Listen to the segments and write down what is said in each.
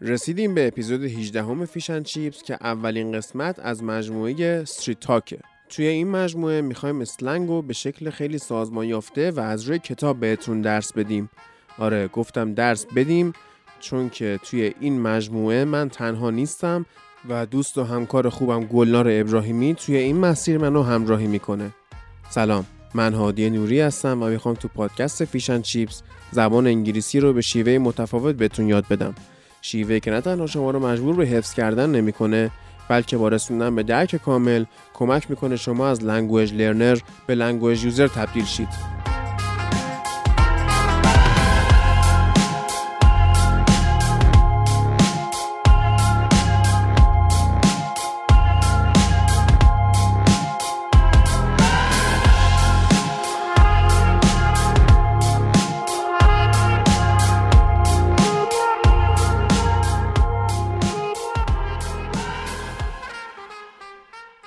رسیدیم به اپیزود 18م Fish and Chips که اولین قسمت از مجموعه Street Talk ه توی این مجموعه می‌خوایم slang رو به شکل خیلی سازمان یافته و از روی کتاب بهتون درس بدیم. آره گفتم درس بدیم چون که توی این مجموعه من تنها نیستم و دوست و همکار خوبم گلنار ابراهیمی توی این مسیر منو همراهی می‌کنه. سلام من هادی نوری هستم و می‌خوام تو پادکست Fish and Chips زبان انگلیسی رو به شیوه متفاوت بهتون یاد بدم. شیوه که نه تنها شما رو مجبور به حفظ کردن نمی‌کنه بلکه با رسوندن به درک کامل کمک می‌کنه شما از language learner به language user تبدیل شید.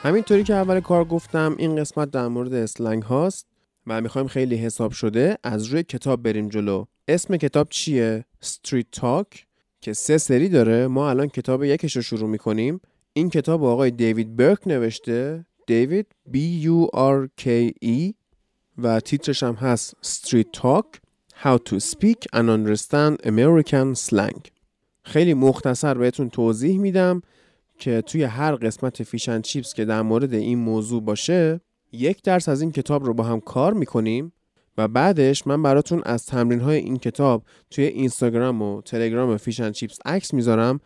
همینطوری که اول کار گفتم این قسمت در مورد اسلنگ هاست و می‌خوایم خیلی حساب شده از روی کتاب بریم جلو. اسم کتاب چیه؟ Street Talk که سه سری داره. ما الان کتاب یکش رو شروع می‌کنیم. این کتاب آقای دیوید برک نوشته. دیوید B U R K E و تیترش هم هست Street Talk How to Speak and Understand American Slang. خیلی مختصر بهتون توضیح میدم. که توی هر قسمت Fish and Chips که در مورد این موضوع باشه یک درس از این کتاب رو با هم کار می‌کنیم و بعدش من براتون از تمرین های این کتاب توی اینستاگرام و تلگرام Fish and Chips عکس می‌ذارم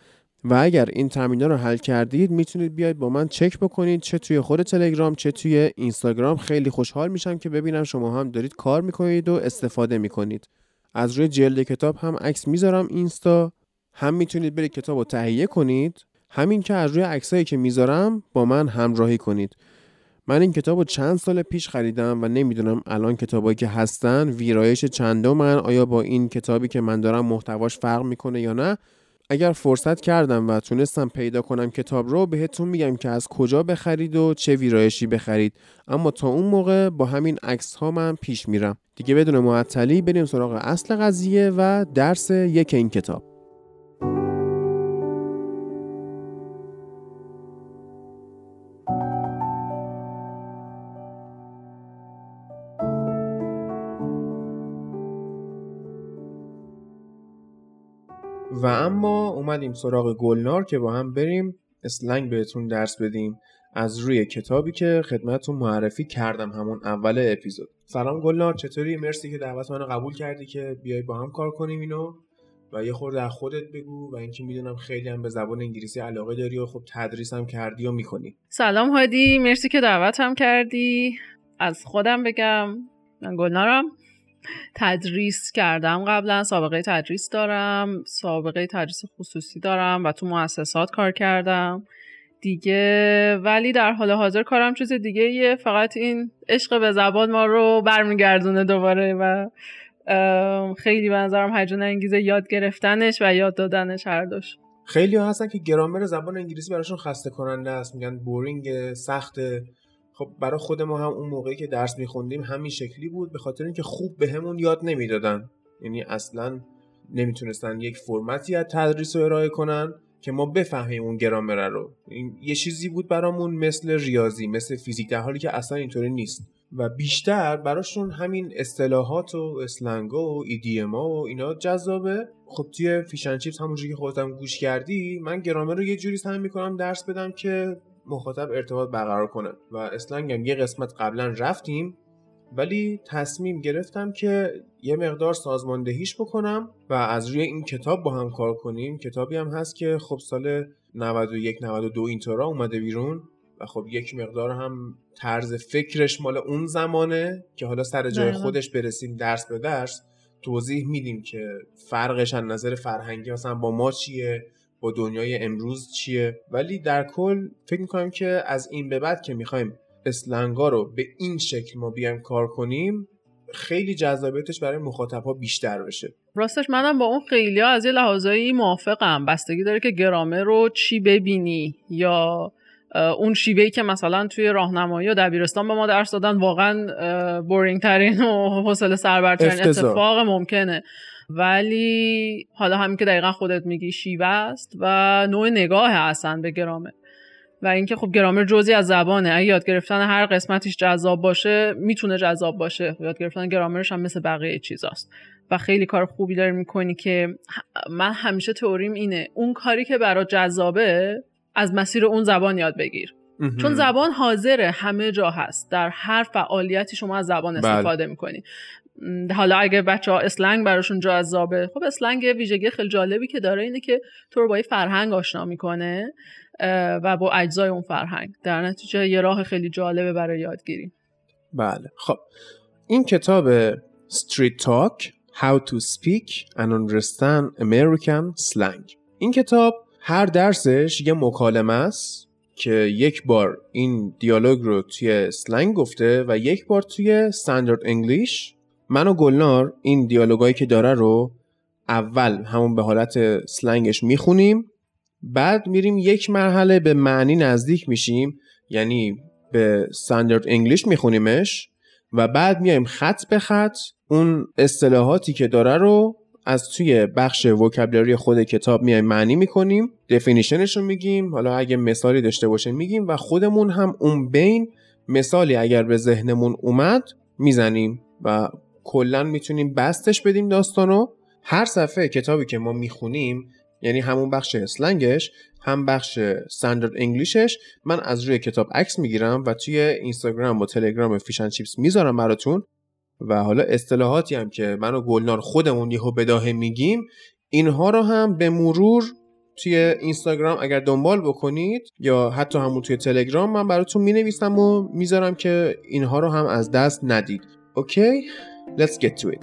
و اگر این تمرین رو حل کردید می‌تونید بیاید با من چک بکنید چه توی خود تلگرام چه توی اینستاگرام. خیلی خوشحال میشم که ببینم شما هم دارید کار می‌کنید و استفاده می‌کنید. از روی جلد کتاب هم عکس می‌ذارم اینستا. هم می‌تونید برید کتاب رو تهیه کنید. همین که از روی عکسایی که می‌ذارم با من همراهی کنید. من این کتاب رو چند سال پیش خریدم و نمی‌دونم الان کتابایی که هستن ویرایش چندمن آیا با این کتابی که من دارم محتواش فرق می‌کنه یا نه؟ اگر فرصت کردم و تونستم پیدا کنم کتاب رو بهتون میگم که از کجا بخرید و چه ویرایشی بخرید. اما تا اون موقع با همین عکس ها من پیش میرم. دیگه بدون معطلی بریم سراغ اصل قضیه و درس یک این کتاب. و اما اومدیم سراغ گلنار که با هم بریم اسلنگ بهتون درس بدیم از روی کتابی که خدمتتون معرفی کردم همون اول اپیزود. سلام گلنار چطوری؟ مرسی که دعوت منو قبول کردی که بیای با هم کار کنیم اینو. و یه خورده از خودت بگو و اینکه می‌دونم خیلی هم به زبان انگلیسی علاقه داری و خب تدریس هم کردی و می‌کنی. سلام هادی مرسی که دعوتم کردی. از خودم بگم من گلنارم. تدریس کردم. قبلا سابقه تدریس دارم سابقه تدریس خصوصی دارم و تو مؤسسات کار کردم. دیگه ولی در حال حاضر کارم چیز دیگه یه فقط این عشق به زبان ما رو برمیگردونه دوباره و خیلی به نظرم هیجان انگیزه یاد گرفتنش و یاد دادنش هر دوش. خیلی ها هستن که گرامر زبان انگلیسی براشون خسته کننده است. میگن بورینگ سخت. خب برای خود ما هم اون موقعی که درس میخوندیم همین شکلی بود به خاطر اینکه خوب بهمون به یاد نمی‌دادن. یعنی اصلا نمی‌تونستن یک فرمتی از تدریس رو ارائه کنن که ما بفهمیم اون گرامر رو. این یه چیزی بود برامون مثل ریاضی مثل فیزیک در حالی که اصلا اینطوری نیست. و بیشتر براشون همین اصطلاحات و اسلنگا و ایدیما و اینا جذابه. خب توی فیشن چیپس همونجوری که خودتم گوش کردی من گرامر رو یه جوری سعی می‌کنم درس بدم که مخاطب ارتباط برقرار کنه و اسلنگ هم یه قسمت قبلا رفتیم ولی تصمیم گرفتم که یه مقدار سازماندهیش بکنم و از روی این کتاب با هم کار کنیم. کتابی هم هست که خب سال 91 92 اینطورا اومده بیرون و خب یک مقدار هم طرز فکرش مال اون زمانه که حالا سر جای خودش برسیم درس به درس توضیح میدیم که فرقش از نظر فرهنگی مثلا با ما چیه با دنیای امروز چیه؟ ولی در کل فکر می‌کنم که از این به بعد که می‌خوایم اسلنگا رو به این شکل ما بیایم کار کنیم خیلی جذابیتش برای مخاطب ها بیشتر بشه. راستش منم با اون خیلی از یه لحاظایی موافقم. بستگی داره که گرامه رو چی ببینی یا اون شیوهی که مثلا توی راهنمایی و دبیرستان به ما درس دادن واقعا بورینگ ترین و حوصله سربرترین اتفاق ممکنه. ولی حالا همین که دقیقا خودت میگی شیوه است و نوع نگاه هستن به گرامر. و اینکه خب گرامر جزی از زبانه. اگه یاد گرفتن هر قسمتیش جذاب باشه می‌تونه جذاب باشه. یاد گرفتن گرامرش هم مثل بقیه چیزاست. و خیلی کار خوبی داری می‌کنی که من همیشه تئوریم اینه. اون کاری که برات جذابه از مسیر اون زبان یاد بگیر. چون زبان حاضره همه جا هست. در هر فعالیتی شما از زبان بله. استفاده می‌کنی. حالا اگه بچه ها اسلنگ براشون جذابه خب اسلنگ ویژگی خیلی جالبی که داره اینه که تو رو با یه فرهنگ آشنا می‌کنه و با اجزای اون فرهنگ. در نتیجه یه راه خیلی جالبه برای یادگیری. بله. خب این کتاب Street Talk How to Speak and Understand American Slang. این کتاب هر درسش یه مکالمه است که یک بار این دیالوگ رو توی سلنگ گفته و یک بار توی استاندارد انگلیش من و گلنار این دیالوگایی که داره رو اول همون به حالت سلنگش می‌خونیم بعد میریم یک مرحله به معنی نزدیک میشیم یعنی به استاندارد انگلیش میخونیمش و بعد میایم خط به خط اون اصطلاحاتی که داره رو از توی بخش وکبلری خود کتاب میایم معنی می‌کنیم دفینیشنش رو میگیم حالا اگه مثالی داشته باشه میگیم و خودمون هم اون بین مثالی اگر به ذهنمون اومد می‌زنیم و کلا می‌تونیم بستش بدیم داستانو. هر صفحه کتابی که ما می‌خونیم یعنی همون بخش اسلنگش هم بخش استاندارد انگلیشش من از روی کتاب عکس می‌گیرم و توی اینستاگرام و تلگرام فیشن چیپس می‌ذارم براتون. و حالا اصطلاحاتی هم که من و گلنار خودمون یهو بداهه میگیم اینها رو هم به مرور توی اینستاگرام اگر دنبال بکنید یا حتی همون توی تلگرام من براتون می‌نویسم و می‌ذارم که اینها رو هم از دست ندید. اوکی؟ Let's get to it.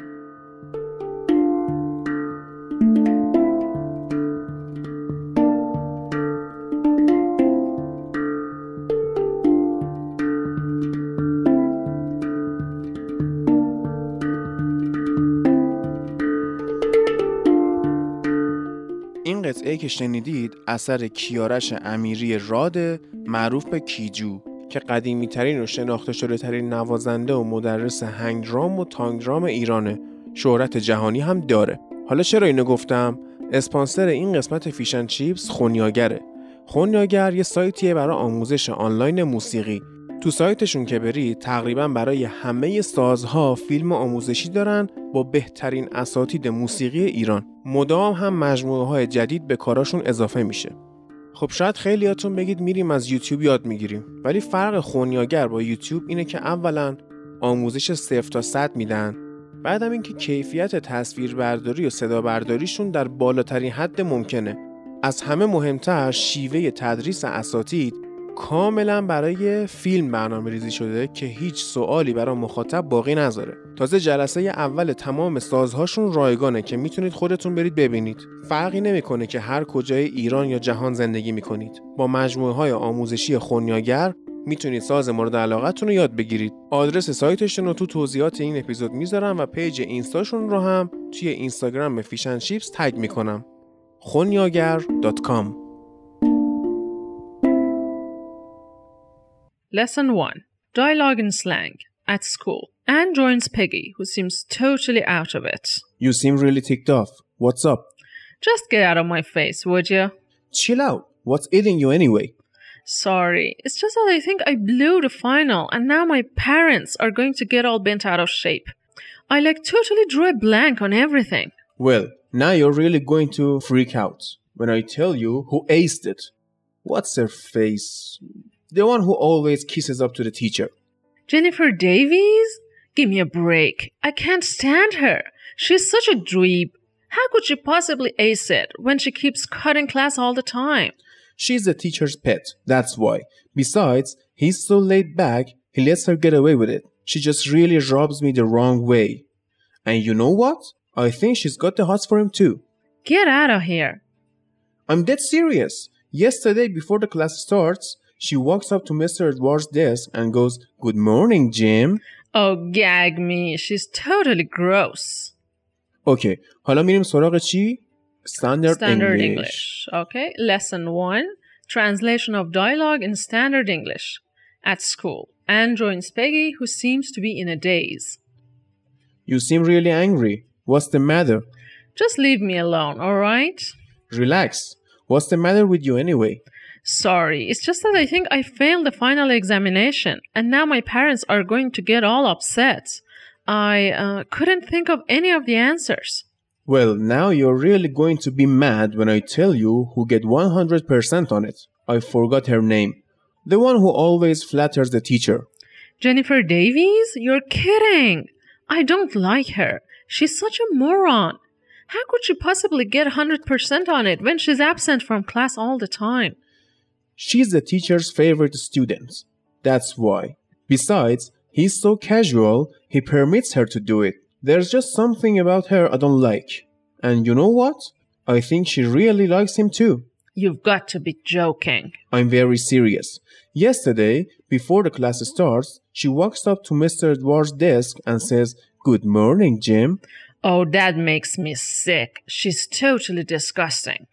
این قطعه که شنیدید اثر کیارش امیری راد معروف به کیجو. که قدیمی ترین و شناخته شده ترین نوازنده و مدرس هنگرام و تانگرام ایرانه. شهرت جهانی هم داره. حالا چرا اینو گفتم؟ اسپانسر این قسمت فیشن چیپس خونیاگره. خونیاگر یه سایتیه برای آموزش آنلاین موسیقی. تو سایتشون که بری تقریبا برای همه سازها فیلم آموزشی دارن با بهترین اساتید موسیقی ایران. مدام هم مجموعه های جدید به کاراشون اضافه میشه. خب شاید خیلیاتون بگید میریم از یوتیوب یاد می‌گیریم. ولی فرق خونیاگر با یوتیوب اینه که اولا آموزش صفر تا صد میدن. بعدم اینکه کیفیت تصویربرداری و صدا برداریشون در بالاترین حد ممکنه. از همه مهمتر شیوه تدریس اساتید کاملا برای فیلم برنامه ریزی شده که هیچ سوالی برای مخاطب باقی نذاره. تازه جلسه اول تمام سازهاشون رایگانه که می‌تونید خودتون برید ببینید. فرقی نمی‌کنه که هر کجای ایران یا جهان زندگی می‌کنید. با مجموعه های آموزشی خونیاگر می‌تونید ساز مورد علاقتون رو یاد بگیرید. آدرس سایتشون رو تو توضیحات این اپیزود می‌ذارم و پیج اینستاشون رو هم توی اینستاگرام Fish and Chips تگ می‌کنم. خونیاگر.com Lesson 1 Dialogue and Slang at School. Anne joins Peggy, who seems totally out of it. You seem really ticked off. What's up? Just get out of my face, would you? Chill out. What's eating you anyway? Sorry, it's just that I think I blew the final and now my parents are going to get all bent out of shape. I like totally drew a blank on everything. Well, now you're really going to freak out when I tell you who aced it. What's her face? The one who always kisses up to the teacher. Jennifer Davies? Give me a break. I can't stand her. She's such a dweeb. How could she possibly ace it when she keeps cutting class all the time? She's the teacher's pet, that's why. Besides, he's so laid back, he lets her get away with it. She just really rubs me the wrong way. And you know what? I think she's got the hots for him too. Get out of here. I'm dead serious. Yesterday, before the class starts, she walks up to Mr. Edward's desk and goes, Good morning, Jim. Oh, gag me. She's totally gross. اوکی حالا میریم سراغ چی؟ Standard, Standard English. English. Okay. Lesson 1 Translation of dialogue in Standard English. At school. Anne joins Peggy, who seems to be in a daze. You seem really angry. What's the matter? Just leave me alone, alright? Relax. What's the matter with you anyway? Sorry, it's just that I think I failed the final examination, and now my parents are going to get all upset. I uh, couldn't think of any of the answers. Well, now you're really going to be mad when I tell you who get 100% on it. I forgot her name. The one who always flatters the teacher. Jennifer Davies? You're kidding! I don't like her. She's such a moron. How could she possibly get 100% on it when she's absent from class all the time? She's the teacher's favorite student. That's why. Besides, he's so casual, he permits her to do it. There's just something about her I don't like. And you know what? I think she really likes him too. You've got to be joking. I'm very serious. Yesterday, before the class starts, she walks up to Mr. Edward's desk and says, Good morning, Jim. Oh, that makes me sick. She's totally disgusting.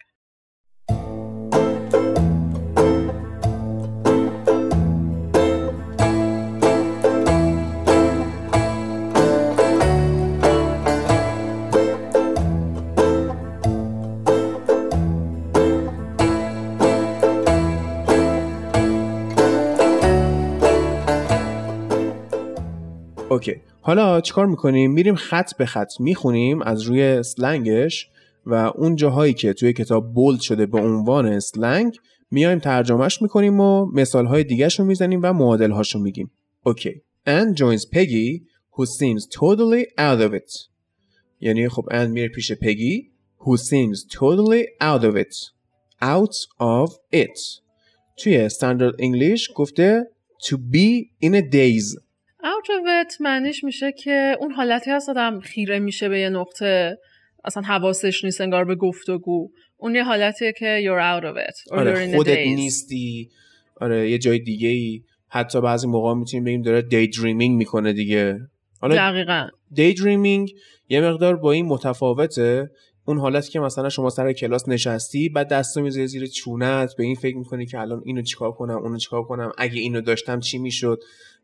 Okay. حالا چیکار می‌کنیم؟ میریم خط به خط می‌خونیم از روی slang ش و اون جاهایی که توی کتاب bold شده به عنوان slang میایم ترجمهش می‌کنیم و مثال های دیگه رو می‌زنیم و معادل هاشو میگیم. Okay. Anne joins Peggy who seems totally out of it. یعنی خب Anne میره پیش پگی who seems totally out of it. Out of it. توی standard English گفته to be in a daze. Out of it معنیش میشه که اون حالتی هست آدم خیره میشه به یه نقطه. اصلا حواسش نیست انگار به گفتگو. اون یه حالتیه که you're out of it or you're آره a خودت. نیستی. آره یه جای دیگه ای حتی بعضی موقع می‌تونیم بگیم داره دی دریمینگ می‌کنه دیگه. حالا دقیقا. دی دریمینگ یه مقدار با این متفاوته. اون حالتی که مثلا شما سر کلاس نشستی بعد دستو می‌ذاری زیر چونت به این فکر می‌کنی که الان اینو چیکار کنم اونو چیکار کنم اگه اینو داشتم چی می‌شد؟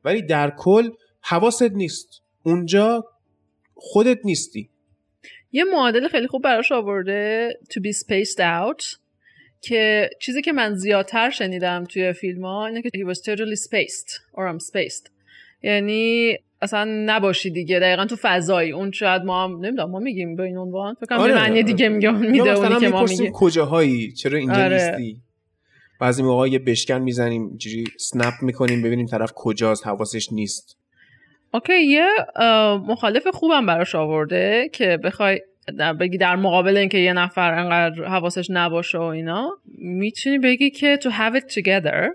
ولی در کل حواست نیست. اونجا خودت نیستی. یه معادل خیلی خوب براش آورده to be spaced out که چیزی که من زیادتر شنیدم توی فیلم ها اینه که he was totally spaced or I'm spaced. یعنی اصلا نباشی دیگه. دقیقا تو فضایی. اون شاید ما هم نمی‌دونم ما میگیم به این عنوان. فکر کنم آره. معنی دیگه میگه اون میده اونی که ما میگیم. کجاهایی؟ چرا اینجا آره. نیستی؟ بعضی موقع یه بشکن می‌زنیم اینجوری سنپ می‌کنیم ببینیم طرف کجاست حواسش نیست. اوکی یه مخالف خوبم براش آورده که بخوای در- بگی در مقابل اینکه یه نفر انقدر حواسش نباشه و اینا می‌تونی بگی که to have it together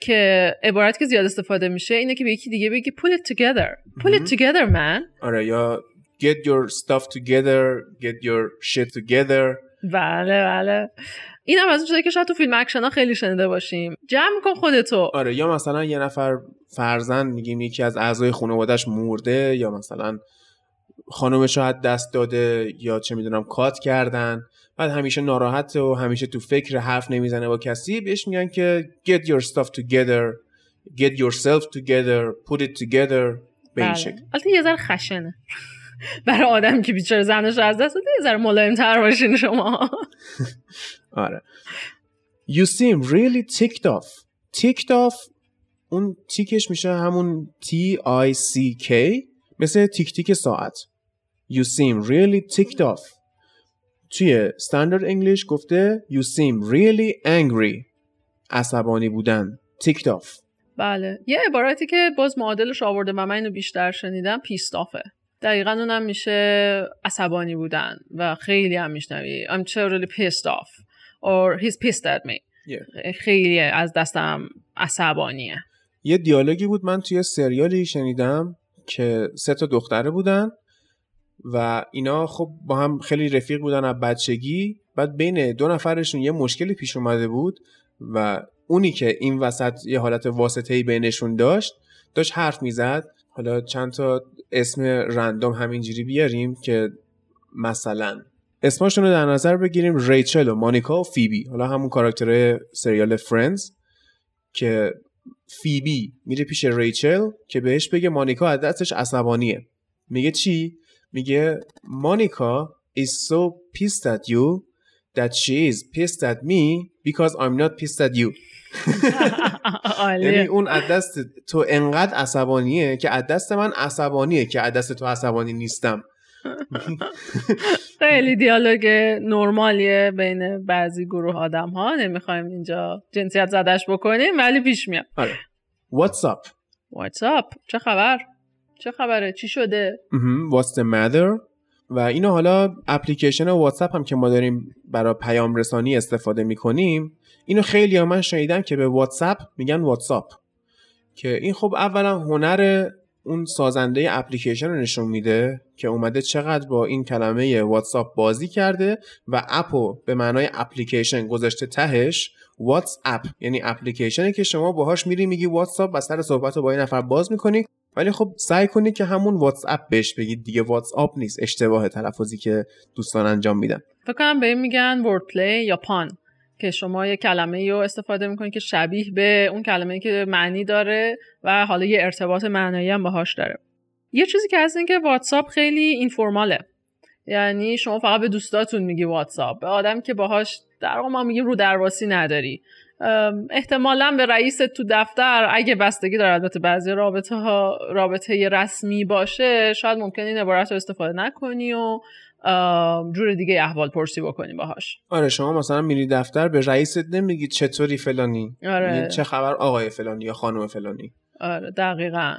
که عبارت که زیاد استفاده میشه اینه که به یکی دیگه بگی pull it together. pull it together man. آره یا get your stuff together get your shit together. بله بله. این هم از اون چیزایی که شاید تو فیلم اکشن ها خیلی شنیده باشیم. جمع کن خودتو. آره یا مثلا یه نفر فرضا میگیم یکی از اعضای خانوادهش مرده یا مثلا خانومش از دست داده یا چه می‌دونم کات کردن. بعد همیشه ناراحته و همیشه تو فکر حرف نمی‌زنه با کسی بهش میگن که get your stuff together get yourself together put it together به این بله. شکل. البته یه ذره خشنه. برای آدم که بیچاره زنش از دست داده یه ذره ملایم تر باشین شما. آره. You seem really ticked off ticked off اون تیکش میشه همون T-I-C-K مثل تیک تیک ساعت. You seem really ticked off توی standard English گفته You seem really angry. عصبانی بودن. Ticked off بله. یه عبارتی که باز معادلش آورده و من اینو بیشتر شنیدم پیستافه دقیقا اونم میشه عصبانی بودن و خیلی هم میشنوی. I'm totally pissed off. Or he's pissed at me. Yeah. خیلی از دستم عصبانیه. یه دیالوگی بود من توی سریالی شنیدم که سه تا دختره بودن و اینا خب با هم خیلی رفیق بودن از بچگی. بعد بین دو نفرشون یه مشکلی پیش اومده بود و اونی که این وسط یه حالت واسطه‌ای بینشون داشت داشت حرف می‌زد. حالا چند تا اسم رندوم همینجوری بیاریم که مثلا اسماشون رو در نظر بگیریم ریچل و مانیکا و فیبی. حالا همون کاراکترهای سریال فرندز که فیبی میره پیش ریچل که بهش بگه مانیکا از دستش عصبانیه. میگه چی؟ میگه مانیکا is so pissed at you that she is pissed at me because I'm not pissed at you. یعنی اون از دست تو انقدر عصبانیه که از دست من عصبانیه که از دست تو عصبانی نیستم. خیلی دیالوگ نرمالیه بین بعضی گروه آدم ها نمی‌خوایم اینجا جنسیت زدش بکنیم ولی پیش میاد. آره. What's up? What's up چه خبر؟ چه خبره؟ چی شده؟ What's the matter? و اینو حالا اپلیکیشن واتساپ هم که ما داریم برای پیام رسانی استفاده می‌کنیم اینو خیلی من شنیدم که به واتساپ میگن what's up که این خب اولا هنر اون سازنده اپلیکیشن رو نشون میده که اومده چقدر با این کلمه what's up بازی کرده و app و به معنای اپلیکیشن گذاشته تهش واتس اپ یعنی اپلیکیشنی که شما باهاش میری میگی what's up و سر صحبت رو با این نفر باز می‌کنی. ولی خب سعی کنید که همون واتس اپ بهش بگید دیگه what's up نیست. اشتباه تلفظی که دوستان انجام میدن. فکر کنم به این میگن wordplay یا pun. که شما یه کلمه رو استفاده می‌کنید که شبیه به اون کلمه ای که معنی داره و حالا یه ارتباط معنایی هم باهاش داره. یه چیزی که هست این که what's up خیلی informal ه. یعنی شما فقط به دوستاتون میگی what's up. به آدم که باهاش در ما میگیم رو درواسی نداری. احتمالا به رئیس تو دفتر اگه بستگی داره البته بعضی رابطه ها رابطه رسمی باشه شاید ممکن این عبارت رو استفاده نکنی و جور دیگه احوال پرسی بکنی باهاش. آره شما مثلا میری دفتر به رئیست نمیگی چطوری فلانی. آره. یعنی چه خبر؟ آقای فلانی یا خانم فلانی. آره دقیقا.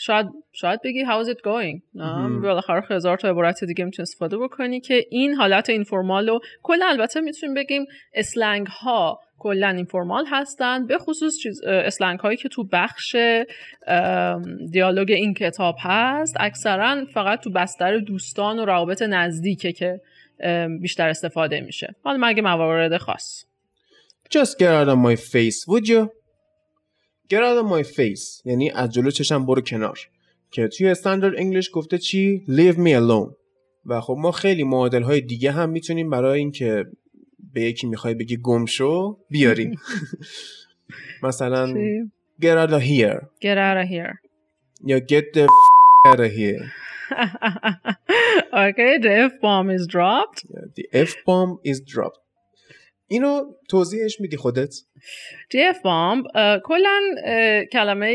شاید شاید بگی how's it going بالاخره هزار تا عبارت دیگه می‌تونی استفاده بکنی که این حالت اینفورمال و کلا البته می‌تونیم بگیم اسلنگ ها کلا اینفورمال هستن به خصوص چیز اسلنگ هایی که تو بخش دیالوگ این کتاب هست. اکثرا فقط تو بستر دوستان و روابط نزدیکه که بیشتر استفاده میشه. حالا مگه موارد خاص. Just get out of my face would you? Get out of my face. یعنی از جلو چشم برو کنار. که توی استاندارد انگلیش گفته چی؟ Leave me alone. و خب ما خیلی معادل های دیگه هم می‌تونیم برای اینکه به یکی می‌خوای بگی گم شو بیاریم مثلا get out of here get out of here یا get the f- out of here okay the F bomb is dropped the F bomb is dropped اینو توضیحش میدی خودت the F bomb کلا کلمه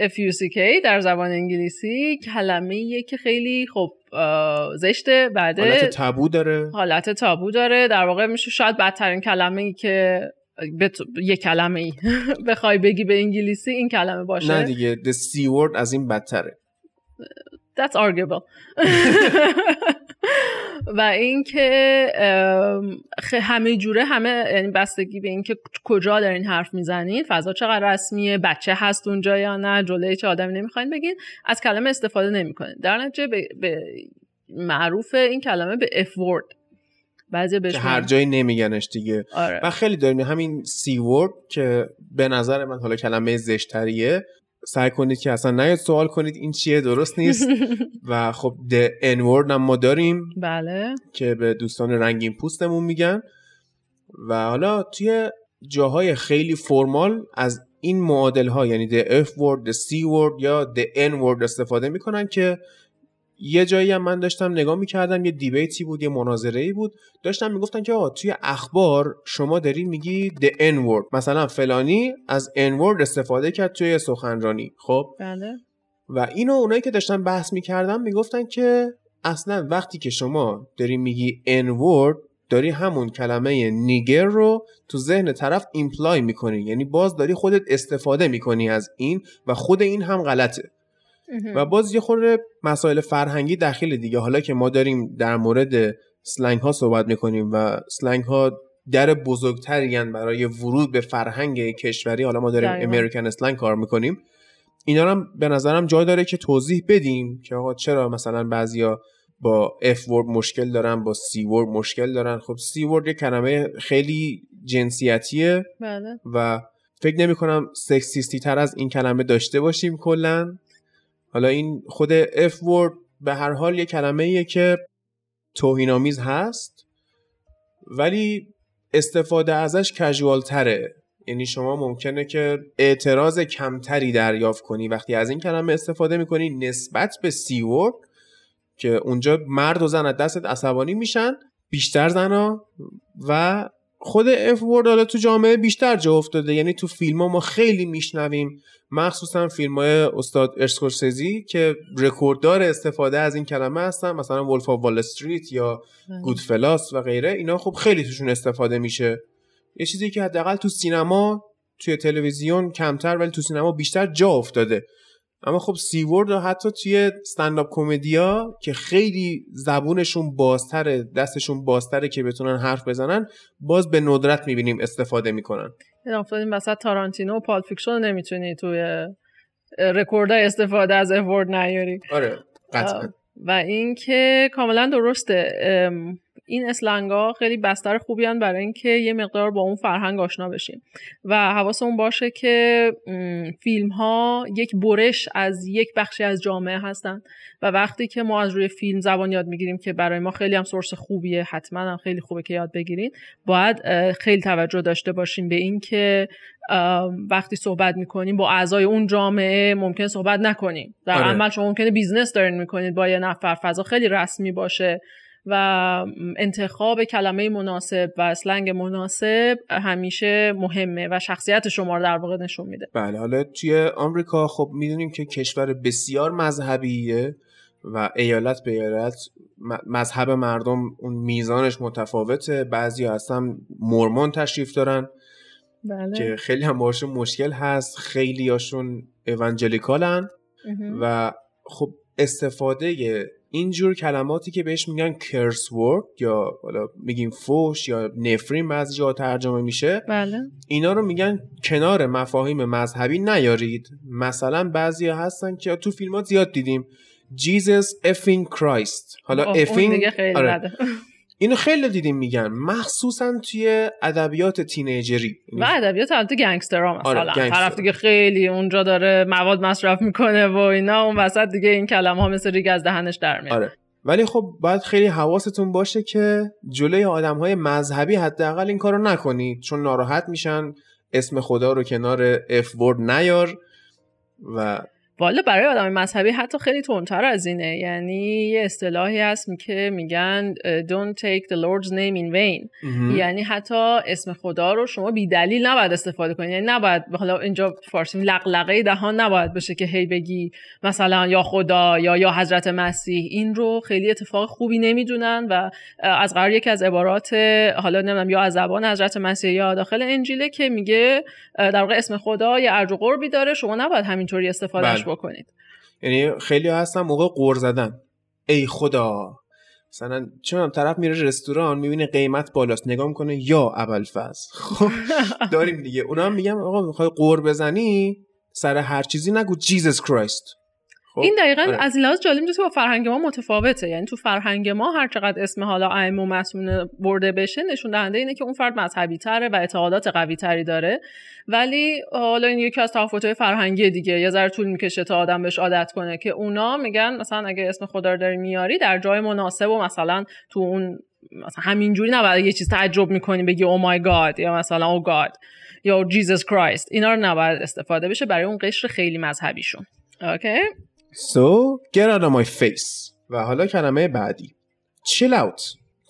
FUCK در زبان انگلیسی کلمه که خیلی خب زشته بعده حالت تابو داره. حالت تابو داره. در واقع میشه شاید بدترین کلمه ای که بت... یه کلمه ای بخوای بگی به انگلیسی این کلمه باشه. نه دیگه the C word از این بدتره. That's arguable. و اینکه همه جوره همه یعنی بستگی به اینکه کجا دارین حرف می‌زنین فضا چقدر رسمیه بچه هست اونجا یا نه جلوی چه آدمی نمی‌خواین بگین از کلمه استفاده نمی‌کنین. در نتیجه به, به معروف این کلمه به اف ورد بعضی بهش هر جایی نمیگنش دیگه. آره. و خیلی داریم همین سی ورد که به نظر من حالا کلمه زشتریه. سعی کنید که اصلا نیاد سوال کنید این چیه درست نیست. و خب د ان ورد هم ما داریم. بله. که به دوستان رنگین پوستمون میگن. و حالا توی جاهای خیلی فرمال از این معادل ها یعنی د اف ورد د سی ورد یا د ان ورد استفاده می‌کنن که یه جایی هم من داشتم نگاه می‌کردم یه دیبیتی بود یه مناظره ای بود. داشتم می‌گفتن که آقا توی اخبار شما داری میگی the n word. مثلا فلانی از n word استفاده کرد توی سخنرانی. خب؟ بله. و اینو اونایی که داشتن بحث می‌کردن می‌گفتن که اصلا وقتی که شما داری میگی n word داری همون کلمه nigger رو تو ذهن طرف imply می‌کنی. یعنی باز داری خودت استفاده می‌کنی از این و خود این هم غلطه. و باز یه خورده مسائل فرهنگی دخیله دیگه. حالا که ما داریم در مورد slang ها صحبت می‌کنیم و slang ها در بزرگتری برای ورود به فرهنگ کشوری. حالا ما داریم American slang کار می‌کنیم. اینا هم به نظرم جای داره که توضیح بدیم که آقا چرا مثلا بعضیا با F ورد مشکل دارن با C ورد مشکل دارن. خب C ورد یه کلمه خیلی جنسیتیه بله. و فکر نمی کنم سکسیستی تر از این کلمه داشته باشیم کلا. حالا این خود F word به هر حال یه کلمه ایه که توهینآمیز هست ولی استفاده ازش کژوال تره یعنی شما ممکنه که اعتراض کمتری دریافت کنی. وقتی از این کلمه استفاده می‌کنی نسبت به C word که اونجا مرد و زن از دستت عصبانی میشن بیشتر زنا و خود F word حالا تو جامعه بیشتر جا افتاده. یعنی تو فیلم ها ما خیلی میشنویم. مخصوصا فیلم های استاد اسکورسیزی که رکورددار استفاده از این کلمه هستن. مثلا Wolf of Wall Street یا Goodfellas و غیره. اینا خب خیلی توشون استفاده میشه. یه چیزی که حداقل تو سینما توی تلویزیون کمتر ولی تو سینما بیشتر جا افتاده. اما خب C word حتی توی استنداپ کمدیا که خیلی زبونشون بازتره دستشون بازتره که بتونن حرف بزنن باز به ندرت می‌بینیم استفاده می‌کنن. افتادیم وسط تارانتینو و Pulp Fiction نمی‌تونی توی رکورد استفاده از word نیاری. آره قطعا. و اینکه کاملا درسته این slang ا خیلی بستر خوبی هن برای اینکه یه مقدار با اون فرهنگ آشنا بشیم. و حواسمون باشه که فیلم ها یک برش از یک بخشی از جامعه هستن و وقتی که ما از روی فیلم زبان یاد می‌گیریم که برای ما خیلی هم source خوبیه حتما هم خیلی خوبه که یاد بگیرین باید خیلی توجه داشته باشیم به اینکه وقتی صحبت می‌کنیم با اعضای اون جامعه ممکن صحبت نکنیم. در آره. عمل شما ممکنه business دارین می‌کنید با یه نفر فضا خیلی رسمی باشه. و انتخاب کلمه مناسب و اسلنگ مناسب همیشه مهمه و شخصیت شما رو در واقع نشون میده. بله حالا توی آمریکا خب می‌دونیم که کشور بسیار مذهبیه و ایالت به ایالت مذهب مردم اون میزانش متفاوته. بعضی اصلا مرمون تشریف دارن بله. که خیلی هم باشون مشکل هست. خیلی هاشون اونجلیکالن و خب استفاده اینجور کلماتی که بهش میگن curse word یا حالا میگیم فوش یا نفرین بعضی جا ترجمه میشه بله. اینا رو میگن کنار مفاهیم مذهبی نیارید مثلا بعضی هستن که تو فیلمات زیاد دیدیم Jesus effing Christ حالا effing آره. اینو خیلی دیدیم میگن. مخصوصا توی ادبیات teenager ی. و ادبیات البته گنگسترها مثلا. آره، طرف دیگه خیلی اونجا داره مواد مصرف می‌کنه و اینا اون وسط دیگه این کلمه ها مثل ریگ از دهنش در میاد. آره. ولی خب باید خیلی حواستون باشه که جلوی آدم های مذهبی حداقل این کارو نکنید چون ناراحت میشن اسم خدا رو کنار اف ورد نیار و والا برای آدم مذهبی حتی خیلی تندتر از اینه. یعنی یه اصطلاحی هست که میگن don't take the Lord's name in vain. یعنی حتی اسم خدا رو شما بی دلیل نباید استفاده کنید یعنی نباید حالا اینجا فارسی لقلقه دهان نباید بشه که هی بگی مثلا یا خدا یا یا حضرت مسیح. این رو خیلی اتفاق خوبی نمی‌دونن و از قرار یکی از عبارات حالا نمی‌دونم یا از زبان حضرت مسیح یا داخل انجیله که میگه در واقع اسم خدا یه ارج و قربی داره. شما نباید همینطوری استفادهش بله. بکنید. یعنی خیلی هستن موقع قور زدن. ای خدا. مثلا چون طرف میره رستوران می‌بینه قیمت بالاست. نگاه می‌کنه یا ابوالفضل. خب داریم دیگه. اونا هم میگم آقا می‌خوای قور بزنی سر هر چیزی نگو. جیزس کرایست این دقیقا آره. از این لحاظ جالب که با فرهنگ ما متفاوته. یعنی تو فرهنگ ما هر چقدر اسم حالا ائمه و مسئولین برده بشه نشون دهنده اینه که اون فرد مذهبی تره و اعتقادات قوی تری داره. ولی حالا این یکی از تفاوت‌های فرهنگی دیگه یه ذره طول می‌کشه تا آدم بهش عادت کنه که اونا میگن مثلا اگه اسم خدا رو داری میاری در جای مناسب و مثلا تو اون مثلا همینجوری نباید یه چیز تعجب می‌کنی بگی او مای گاد یا مثلا او گاد یا جیزس کرایست اینا رو نباید استفاده بشه برای اون قشر خیلی مذهبیشون. اوکی So, get out of my face. و حالا کلمه بعدی. Chill out.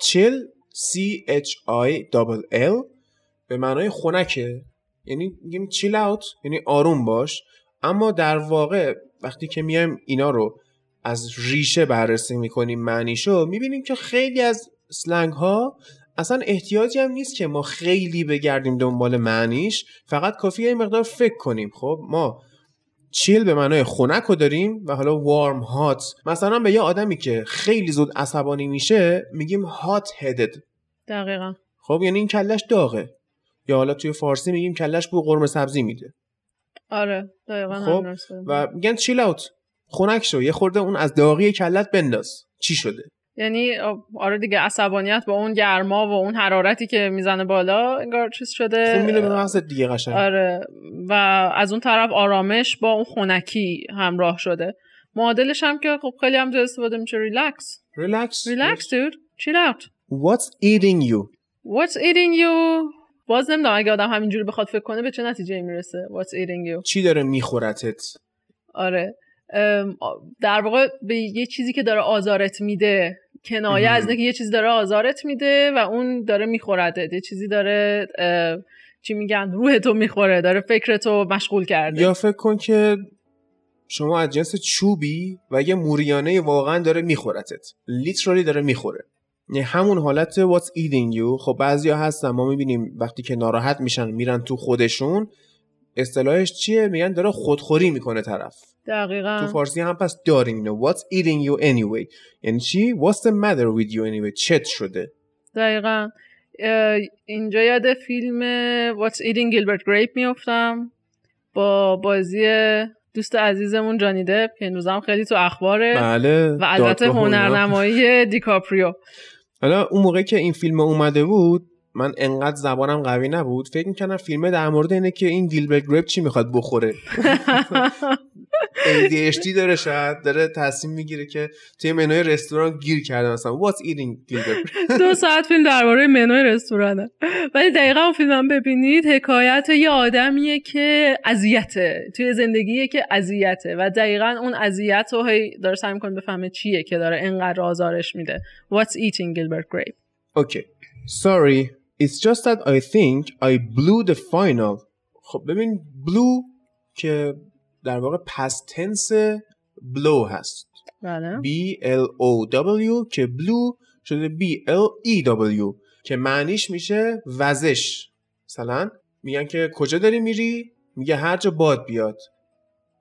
Chill C-H-I-L-L به معنای خونکه یعنی میگیم chill out یعنی آروم باش اما در واقع وقتی که میایم اینا رو از ریشه بررسی می‌کنیم معنیشو می‌بینیم که خیلی از سلنگ ها اصلا احتیاجی هم نیست که ما خیلی بگردیم دنبال معنیش فقط کافیه این مقدار فکر کنیم خب ما چیل به معنای خنک رو داریم و حالا وارم هات مثلا به یه آدمی که خیلی زود عصبانی میشه میگیم هات هدد دقیقا. خب یعنی این کلش داغه. یا حالا توی فارسی میگیم کلش بو قرمه سبزی میده. آره دقیقا خب و میگن چیل اوت خنک شو یه خورده اون از داغی کلت بنداز. چی شده؟ یعنی آره دیگه عصبانیت با اون گرما و اون حرارتی که می‌زنه بالا انگار چیز شده. خب میره به مغز دیگه قشنگ. آره. و از اون طرف آرامش با اون خونکی همراه شده. معادلش هم که خب خیلی هم استفاده میشه. relax relax relax dude chill out. What's eating you? What's eating you? باز نمی‌دونم اگه آدم همینجوری بخواد فکر کنه به چه نتیجه می‌رسه؟ What's eating you? چی داره میخورتت؟ آره. در واقع به یه چیزی که داره آزارت میده کنایه از اینکه یه چیزی داره آزارت میده و اون داره میخورده. یه چیزی داره چی میگن روح تو می‌خوره داره فکر تو مشغول کرده. یا فکر کن که شما از جنس چوبی و یه موریانه واقعا داره میخورتت. لیترالی داره می‌خوره. یعنی همون حالت what's eating you. خب بعضیا هستن ما می‌بینیم وقتی که ناراحت میشن میرن تو خودشون. اصطلاحش چیه؟ میگن داره خودخوری می‌کنه طرف. دقیقا. تو فارسی هم پس داریم اینو. What's eating you anyway? یعنی چی؟ What's the matter with you anyway? چت شده. دقیقا. اینجا یاد فیلم What's Eating Gilbert Grape میفتم با بازی دوست عزیزمون جانی دپ که هم خیلی تو اخباره. بله و البته هنرنمایی دیکاپریو. حالا اون موقع که این فیلم اومده بود من انقدر زبانم قوی نبود. فکر می‌کنم فیلم در مورد اینه که این گیلبرت گریپ چی می‌خواد بخوره. ADHD داره شاید داره تصمیم می‌گیره که توی منوی رستوران گیر کرده مثلا. What's eating Gilbert? دو ساعت فیلم درباره منوی رستورانه. ولی دقیقا اون فیلم هم ببینید حکایت یه آدمیه که اذیته. توی زندگیه که اذیته. و دقیقا اون اذیت رو داره سعی می‌کنه بفهمه چیه که داره انقدر آزارش میده. What's eating Gilbert Grape? اوکی sorry. It's just that I think I blew the final. خب ببین blew که در واقع past tense blow هست. بله. B L O W که blew شده B L E W که معنیش میشه وزش. مثلا میگن که کجا داری میری؟ میگه هر جا باد بیاد.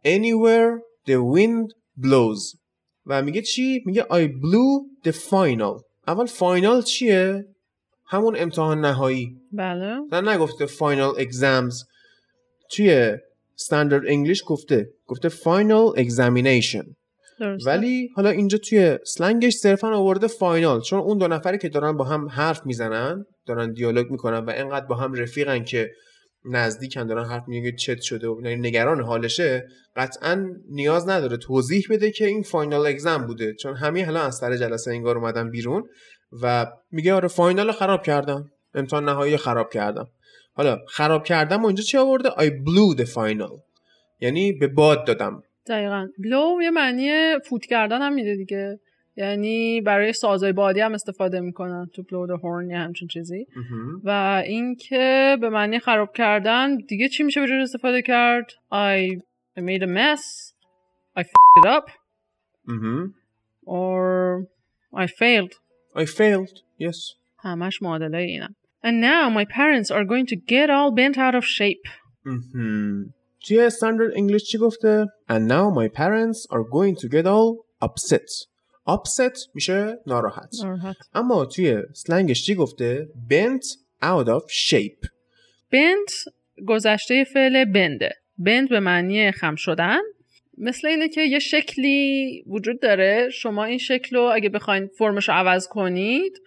Anywhere the wind blows. و میگه چی؟ میگه I blew the final. اول final چیه؟ همون امتحان نهایی. بله. نه نگفته final exams توی standard English گفته گفته final examination ولی حالا اینجا توی slang ش صرفا آورده final چون اون دو نفری که دارن با هم حرف می‌زنن دارن دیالوگ می‌کنن و انقدر با هم رفیقن که نزدیکن دارن حرف میگه چت شده و نگران حالشه قطعا نیاز نداره توضیح بده که این فاینال اگزم بوده. چون همین حالا از سر جلسه انگار اومدن بیرون و میگه آره فاینال خراب کردم. امتحان نهایی خراب کردم. حالا خراب کردم و اینجا چی آورده؟ I blew the final. یعنی به باد دادم. دقیقا. Blow یه معنی فوت کردن هم میده دیگه. یعنی برای سازای بادی هم استفاده می‌کنن تو blow the horn یا همچین چیزی. و اینکه به معنی خراب کردن دیگه چی میشه به استفاده کرد؟ I, made a mess. I fucked it up. or I failed. I failed. Yes. همش معادله اینم And now my parents are going to get all bent out of shape. توی standard English چی گفته? And now my parents are going to get all upset. upset میشه ناراحت. ناراحت. اما توی سلنگش چی گفته؟ bent out of shape. bent گذشته فعل بنده. بند به معنی خم شدن مثل اینه که یه شکلی وجود داره شما این شکل رو اگه بخواین فرمش رو عوض کنید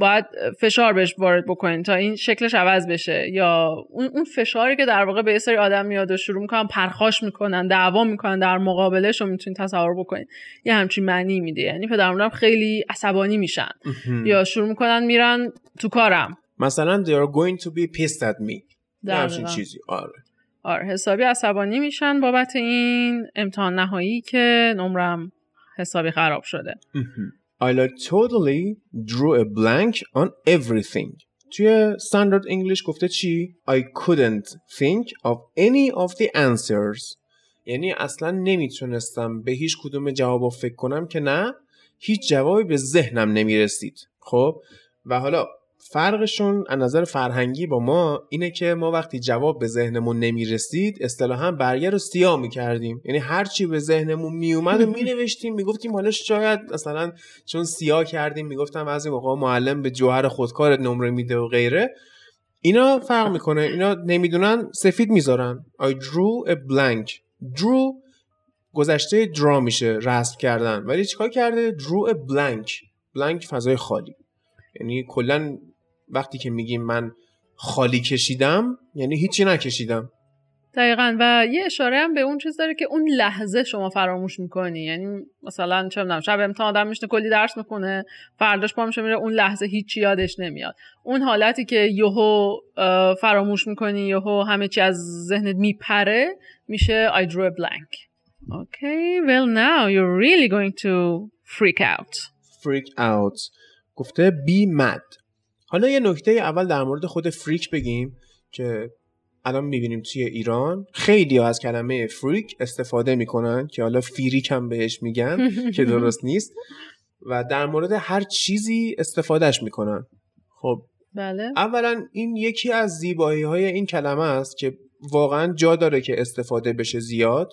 باید فشار بهش وارد بکنین تا این شکلش عوض بشه. یا اون فشاری که در واقع به یه سری آدم میاد و شروع می‌کنن پرخاش می‌کنن دعوا می‌کنن در مقابلش رو می‌تونین تصور بکنین. یه همچین معنی میده. یعنی پدر خیلی عصبانی میشن. یا شروع می‌کنن میرن تو کارم. مثلا they are going to be pissed at me. همچین چیزی. آره. آره حسابی عصبانی میشن بابت این امتحان نهایی که نمرم حسابی خراب شده. I like totally drew a blank on everything. توی standard English گفته چی؟ I couldn't think of any of the answers. یعنی اصلا نمی‌تونستم به هیچ کدوم جواب فکر کنم که نه هیچ جوابی به ذهنم نمی‌رسید. خب و حالا فرقشون از نظر فرهنگی با ما اینه که ما وقتی جواب به ذهنمون نمی‌رسید اصطلاحا برگر رو سیاه می‌کردیم. یعنی هر چی به ذهنمون میومد و مینوشتیم می‌گفتیم حالا شاید مثلا چون سیاه کردیم می‌گفتم این موقع معلم به جوهر خودکار نمره میده و غیره. اینا فرق می‌کنه. اینا نمی‌دونن سفید می‌ذارن. I drew a blank. Drew گذشته درا میشه رسم کردن. ولی چیکار کرده؟ Drew a blank. Blank فضای خالی. یعنی کلا وقتی که میگیم من خالی کشیدم یعنی هیچی نکشیدم. دقیقا. و یه اشاره هم به اون چیز داره که اون لحظه شما فراموش می‌کنی. یعنی مثلا چه می‌دونم شب امتحان آدم میشنه کلی درس می‌کنه فرداش پا میشه میره اون لحظه هیچی یادش نمیاد. اون حالتی که یهو فراموش می‌کنی یهو همه چی از ذهنت میپره میشه I drew a blank. Okay, well now you're really going to freak out. freak out. گفته be mad. حالا یه نکته اول در مورد خود فریک بگیم که الان می‌بینیم توی ایران خیلی از کلمه فریک استفاده می‌کنن که حالا فیریک هم بهش میگن که درست نیست. و در مورد هر چیزی استفادهش می‌کنن. خب بله. اولا این یکی از زیبایی های این کلمه است که واقعا جا داره که استفاده بشه زیاد.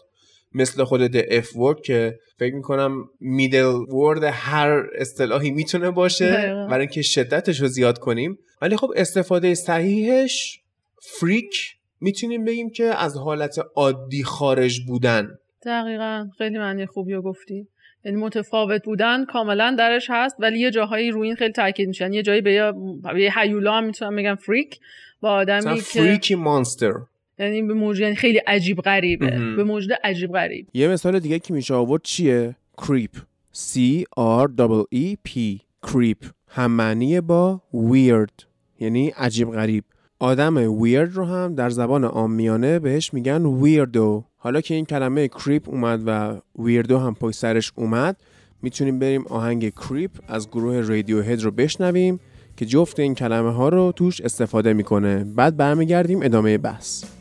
مثل خود د اف ورد که فکر می‌کنم میدل ورد هر اصطلاحی می‌تونه باشه. برای اینکه شدتش رو زیاد کنیم. ولی خب استفاده صحیحش فریک می‌تونیم بگیم که از حالت عادی خارج بودن. دقیقا. خیلی معنی خوبی رو گفتی. یعنی متفاوت بودن کاملا درش هست ولی یه جاهایی روی این خیلی تاکید میشه یعنی یه جایی به یه, هیولا هم می‌تونم بگم فریک با آدمی که فریکی مانستر یعنی به موجود یعنی خیلی عجیب غریبه. مهم. به موجود عجیب غریب. یه مثال دیگه که میشه آورد چیه؟ Creep. C R E E P. Creep. هم معنیه با weird. یعنی عجیب غریب. آدم weird رو هم در زبان عامیانه بهش میگن weirdo. حالا که این کلمه creep اومد و weirdo هم پشت سرش اومد می‌تونیم بریم آهنگ creep از گروه رادیو رو بشنویم که جفت این کلمه ها رو توش استفاده می‌کنه. بعد برمیگردیم ادامه بحث.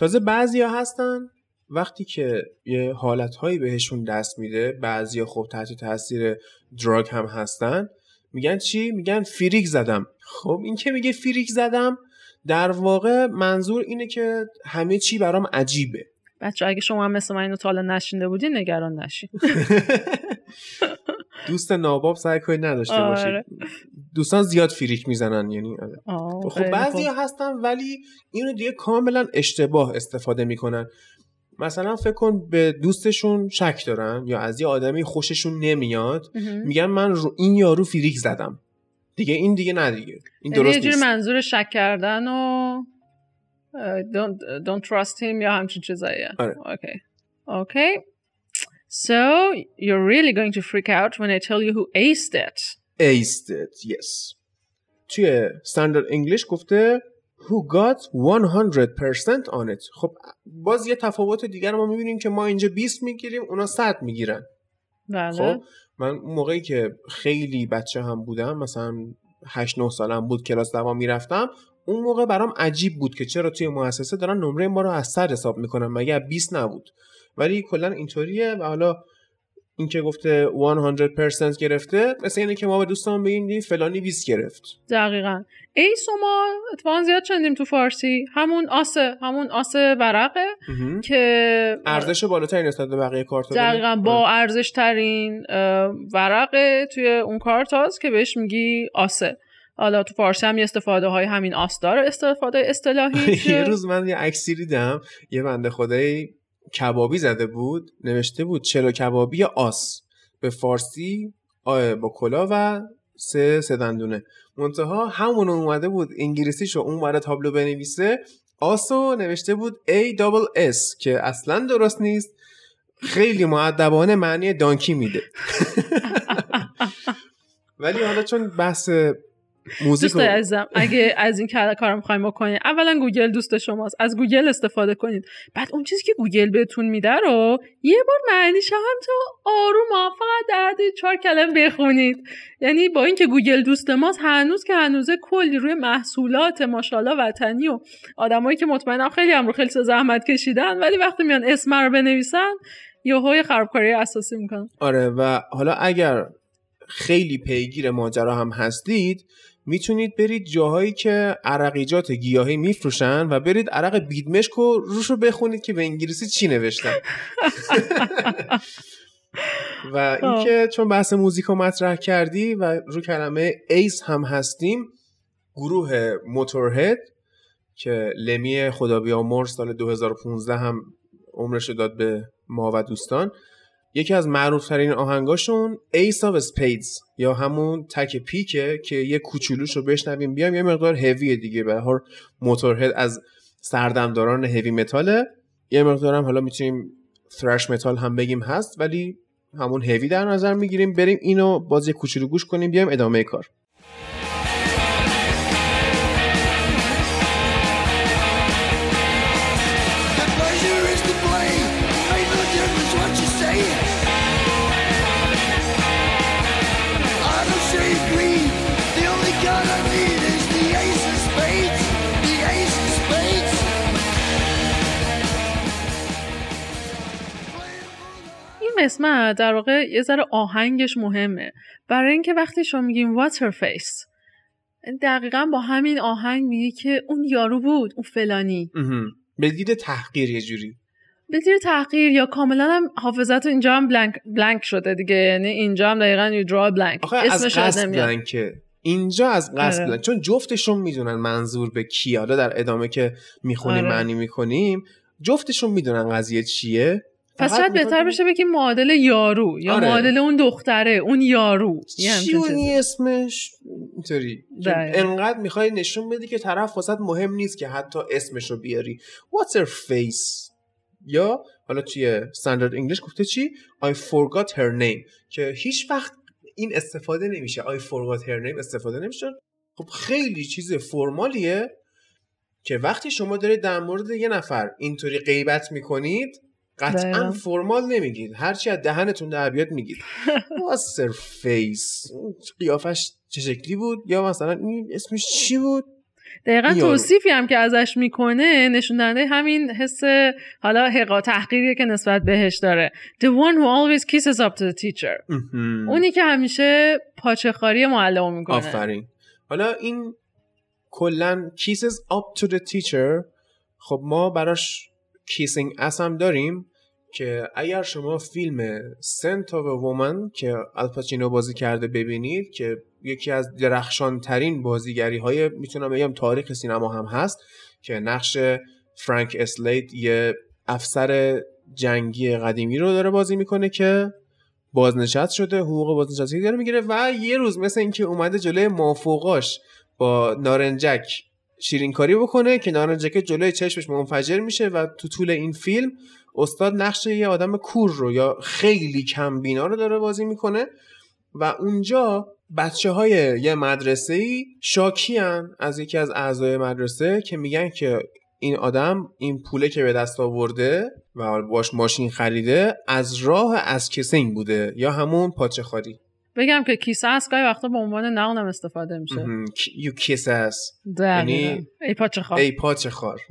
تازه بعضیا هستن وقتی که یه حالتهایی بهشون دست میده بعضیا خب تحت تاثیر دراگ هم هستن میگن چی؟ میگن فریک زدم. خب این که میگه فریک زدم در واقع منظور اینه که همه چی برام عجیبه. بچه اگه شما هم مثل من اینو تا حالا نشینده بودین نگران نشین. دوست ناباب سعی کنید نداشته آره. باشید دوستان زیاد فریک می‌زنن یعنی آره. آه، خب بعضی. هستن ولی اینو دیگه کاملا اشتباه استفاده می‌کنن مثلا فکر کن به دوستشون شک دارن یا از یه آدمی خوششون نمیاد. میگن من رو این یارو فریک زدم دیگه این دیگه نه دیگه این یعنی درست یه نیست منظور شک کردن و don't, don't trust him یا همچین چیزاییه آره. okay. okay so you're really going to freak out when I tell you who aced it it yes. توی standard English گفته who got 100% on it. خب باز یه تفاوت دیگر ما می‌بینیم که ما اینجا 20 می‌گیریم اونا 100 می‌گیرن. بله. خب من اون موقعی که خیلی بچه هم بودم مثلا 8 9 سالم بود کلاس دوام می‌رفتم اون موقع برام عجیب بود که چرا توی مؤسسه دارن نمره ما رو از 100 حساب می‌کنن مگه از 20 نبود. ولی کلا اینطوریه و حالا این که گفته 100% گرفته مثل اینه که ما به دوستان بگیم دی فلانی 20 گرفت. دقیقا. ایس و ما اتفاقا زیاد شنیدیم تو فارسی. همون آسه همون آسه ورقه. که ارزش بالاتری نسبت به بقیه کارت دقیقا با ارزش ترین ورقه توی اون کارت هاست که بهش میگی آسه. حالا تو فارسی هم یه استفاده های همین آس داره استفاده اصطلاحی یه روز من یه عکسی دیدم یه بنده خدای کبابی زده بود نوشته بود چلو کبابی آس. به فارسی آه با کلا و سه سه دندونه. منتها همون اومده بود انگلیسیشو اون ور تابلو بنویسه. آسو نوشته بود A double S که اصلا درست نیست. خیلی معدبانه معنی دانکی میده. ولی حالا چون بحث موزیک عزیزم اگه از این کار کار می‌خوایم بکنید اولا گوگل دوست شماست از گوگل استفاده کنید بعد اون چیزی که گوگل بهتون میده رو یه بار معنیش هم تو آروم فقط در حد چهار کلمه بخونید. یعنی با اینکه گوگل دوست ماست هنوز که هنوزه کلی روی محصولات ماشاءالله وطنی و آدمایی که مطمئنم خیلی هم رو خیلی زحمت کشیدن ولی وقتی میان اسم رو بنویسن یهوی خرابکاری اساسی می‌کنن. آره و حالا اگر خیلی پیگیر ماجرا هم هستید می‌تونید برید جاهایی که عرقیجات گیاهی میفروشن و برید عرق بیدمشک و روش رو بخونید که به انگلیسی چی نوشتن و اینکه چون بحث موزیک رو مطرح کردی و رو کلمه ایس هم هستیم گروه موتورهد که لمی خدا بیامرز سال 2015 هم عمرش رو داد به ما و دوستان یکی از معروف ترین آهنگاشون Ace of Spades یا همون تک پیکه که یه کوچولوش رو بشنویم بیام یه مقدار هویه دیگه به هر موتورهد از سردمداران هوی متاله یه مقدار هم حالا می‌تونیم ثرش متال هم بگیم هست ولی همون هوی در نظر می‌گیریم. بریم اینو باز یه کوچولو گوش کنیم بیام ادامه کار. قسمت در واقع یه ذره آهنگش مهمه. برای اینکه وقتی شما میگیم واتر فیس دقیقا با همین آهنگ میگه که اون یارو بود اون فلانی. به دید تحقیر یه جوری. به زیر تحقیر یا کاملا هم حافظت اینجا هم بلنک, بلنک شده دیگه. یعنی اینجا هم دقیقا یو درا بلنک آخه از اسمش یاد قصد. بلنکه اینجا از قصد آره. بلنک چون جفتشون می‌دونن منظور به کی. حالا در ادامه که می‌خونیم آره. معنی می‌کنیم جفتشون می‌دونن قضیه چیه. پس شاید بهتر بشه بگیم معادل یارو یا آره. معادل اون دختره اون یارو. یه همچین چی چیزی. اونی اسمش؟ اینطوری. دقیقاً. انقدر می‌خوای نشون بدی که طرف واسط مهم نیست که حتی اسمش رو بیاری. What's her face? یا حالا توی استاندارد انگلیش گفته چی؟ I forgot her name. که هیچ وقت این استفاده نمیشه. I forgot her name استفاده نمیشه. خب خیلی چیز فرمالیه که وقتی شما دارید در مورد یه نفر اینطوری غیبت می‌کنید قطعا. فرمال نمیگید هرچی از دهنتون در بیاد میگید. Face اون قیافش چه شکلی بود؟ یا مثلا این اسمش چی بود؟ دقیقا. توصیفی هم که ازش می‌کنه نشون دهنده همین حس حالا حقا تحقیریه که نسبت بهش داره. The one who always kisses up to the teacher. اونی که همیشه پاچه خاری معلم می‌کنه. آفرین. حالا این کلا kisses up to the teacher. خب ما براش kissing ass هم داریم. که اگر شما فیلم of a Woman که الپاچینو بازی کرده ببینید که یکی از درخشان ترین بازیگری های می‌تونم بگم تاریخ سینما هم هست که نقش فرانک اسلیت یه افسر جنگی قدیمی رو داره بازی می‌کنه که بازنشست شده حقوق بازنشستگی داره می‌گیره و یه روز مثل اینکه اومده جلوی مافوقاش با نارنجک شیرینکاری بکنه که نارنجک جلوی چشمش منفجر میشه و تو طول این فیلم استاد نقش یه آدم کور رو یا خیلی کم بینا رو داره بازی می‌کنه و اونجا بچه های یه مدرسه ای شاکیان از یکی از اعضای مدرسه که میگن که این آدم این پوله که به دست آورده و باش ماشین خریده از راه از کسینگ بوده یا همون پاچه خاری. بگم که کیسه است گاهی وقتا به عنوان نون هم استفاده میشه. kiss ass دقیقاً. یعنی ای پاچه خواه ای پاچه خار.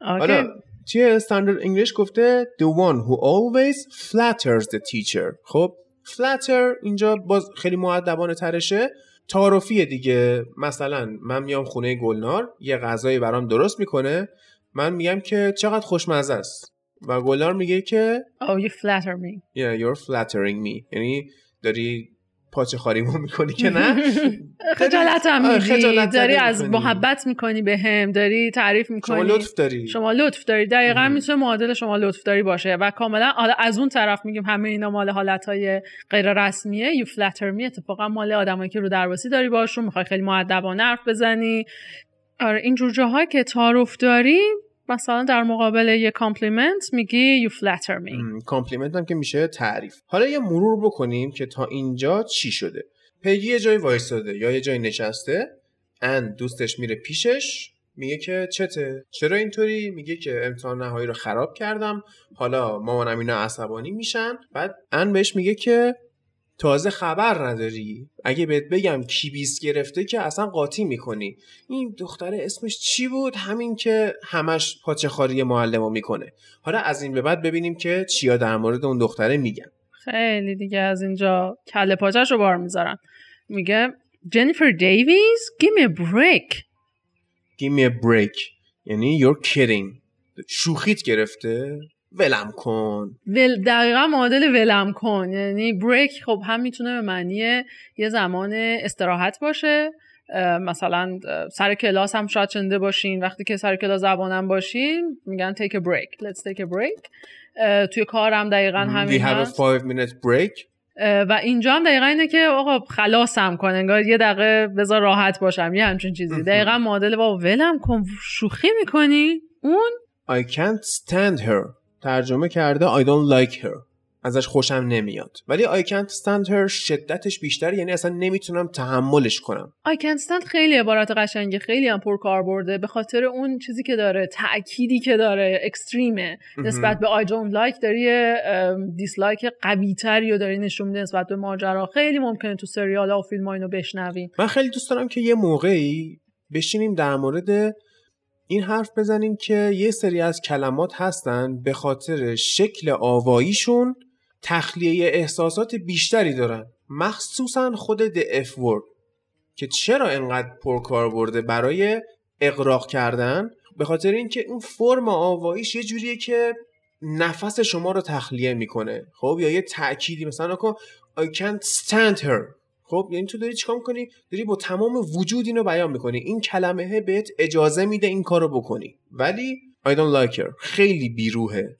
حالا توی استاندارد انگلیش گفته the one who always flatters the teacher. خب flatter اینجا باز خیلی معدبانه ترشه. تعارفیه دیگه. مثلا من میام خونه گلنار یه غذایی برام درست می‌کنه. من میگم که چقدر خوشمزه است. و گلنار میگه که Oh you flatter me. Yeah you're flattering me. یعنی داری پاچه خاریمو می‌کنی که نه؟ خجالت هم میدی خجالت داری از. محبت می‌کنی به هم داری تعریف شما می‌کنی. لطف داری. شما لطف داری. دقیقا. می‌تونه معادل شما لطف داری باشه و کاملا حالا از اون طرف میگیم همه اینا مال حالتهای غیر رسمیه یو فلتر می اتفاقا مال آدمایی که رو درواسی داری باشون. می‌خوای خیلی مؤدبانه حرف بزنی. آره اینجور جاها که تعارف داری مثلا در مقابل یه compliment میگی you flatter me compliment هم که میشه تعریف. حالا یه مرور بکنیم که تا اینجا چی شده؟ پگی یه جای وایستاده یا یه جای نشسته ان دوستش میره پیشش میگه که چته؟ چرا اینطوری؟ میگه که امتحان نهایی رو خراب کردم. حالا مامانم اینا عصبانی میشن. بعد ان بهش میگه که تازه خبر نداری؟ اگه بهت بگم کی بیست گرفته که اصلا قاطی می‌کنی. این دختره اسمش چی بود؟ همین که همش پاچه خاری معلمو می‌کنه. حالا از این به بعد ببینیم که چیا در مورد اون دختره میگن. خیلی دیگه از اینجا کله پاچش رو بار می‌ذارن میگه جنیفر دیویز give me a break. Give me a break. یعنی you're kidding. شوخیت گرفته؟ ولم کن. ول دقیقا معادل ولم کن. یعنی بریک خب هم می‌تونه به معنی یه زمان استراحت باشه. مثلا سر کلاس هم شاید شنده باشین. وقتی که سر کلاس زبانم باشین میگن take a break. Let's take a break. توی کارم دقیقا we همین have a five minute break? و اینجا هم دقیقا اینه که آقا خلاصم کن. انگار یه دقیقه بذار راحت باشم. یه همچین چیزی. مهم. دقیقا معادل با ولم کن. شوخی می‌کنی؟ اون؟ I can't stand her. ترجمه کرده I don't like her. ازش خوشم نمیاد. ولی I can't stand her شدتش بیشتر. یعنی اصلا نمی‌تونم تحملش کنم. I can't stand خیلی عبارت قشنگه خیلی هم پر کار برده. به خاطر اون چیزی که داره تأکیدی که داره. اکستریمه. نسبت به I don't like داری دیسلایک قوی تری و داری نشون میده نسبت به ماجرا. خیلی ممکنه تو سریال ها و فیلم ها اینو بشنویم. من خیلی دوست دارم که یه موقعی بشینیم در مورد این حرف بزنیم که یه سری از کلمات هستن به خاطر شکل آواییشون تخلیه احساسات بیشتری دارن. مخصوصا خود F word که چرا انقدر پرکار برده برای اقراق کردن؟ به خاطر اینکه اون فرم آواییش یه جوریه که نفس شما رو تخلیه می‌کنه. خب یا یه تأکیدی مثلا نکن I can't stand her. خب یعنی تو داری چیکار می‌کنی؟ داری با تمام وجود اینو بیان می‌کنی. این کلمه بهت اجازه میده این کارو بکنی. ولی I don't like her. خیلی بیروهه.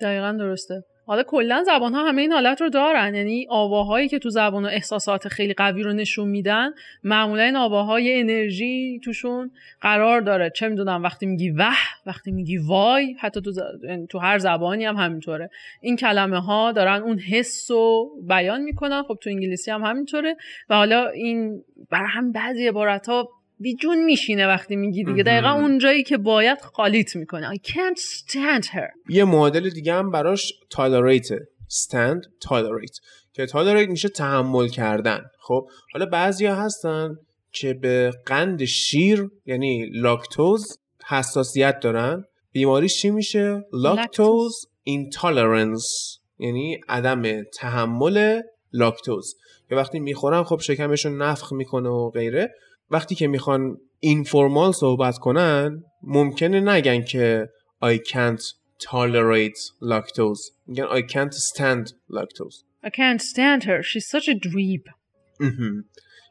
دقیقا درسته. حالا کلا زبان ها همه این حالت رو دارن. یعنی آواهایی که تو زبان و احساسات خیلی قوی رو نشون میدن معمولا این آواهای انرژی توشون قرار داره. چه می‌دونم وقتی میگی وح وقتی میگی وای حتی تو, ز... یعنی تو هر زبانی هم همینطوره. این کلمه ها دارن اون حس رو بیان می‌کنن. خب تو انگلیسی هم همینطوره. و حالا این بر هم بعضی عبارت ها بیجون میشینه وقتی میگی دیگه. دقیقا. اون جایی که باید خالیت می‌کنه. I can't stand her. یه معادل دیگه هم براش tolerate. Stand tolerate. که tolerate میشه تحمل کردن. خب حالا بعضیا هستن که به قند شیر یعنی لاکتوز حساسیت دارن. بیماریش چی میشه؟ لاکتوز intolerance. یعنی عدم تحمل لاکتوز که وقتی می‌خورن خب شکمشون نفخ می‌کنه و غیره. وقتی که می‌خوان اینفورمال صحبت کنن ممکنه نگن که I can't tolerate lactose. میگن I can't stand lactose. I can't stand her. She's such a dweeb.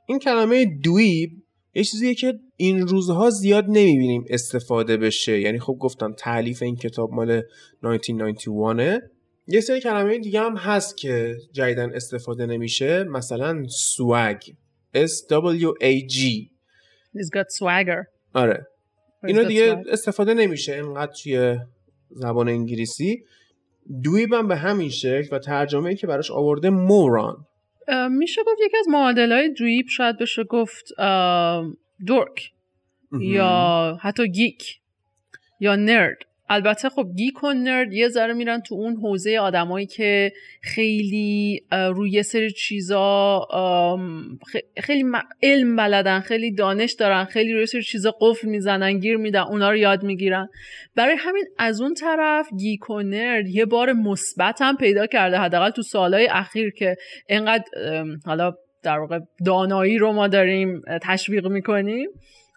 این کلمه دویب یه چیزیه که این روزها زیاد نمی‌بینیم استفاده بشه. یعنی خب گفتم تعلیف این کتاب مال 1991 یه سری کلمه دیگه هم هست که جدیدن استفاده نمیشه. مثلا swag S W A G. He's got swagger. آره. اینو دیگه swag? استفاده نمیشه. اینقدر توی زبان انگلیسی. دویب هم به همین شکل و ترجمه ای که براش آورده موران میشه گفت یکی از معادل های دریپ شاید بشه گفت دورک یا حتی geek یا nerd البته خب geek و nerd یه ذره میرن تو اون حوزه آدمایی که خیلی روی یه سری چیزا خیلی علم بلدن خیلی دانش دارن خیلی روی سری چیزا قفل می‌زنن گیر میدن اونا رو یاد می‌گیرن. برای همین از اون طرف geek و nerd یه بار مثبت هم پیدا کرده حداقل تو سالهای اخیر که انقدر ام، حالا در واقع دانایی رو ما داریم تشویق می‌کنیم.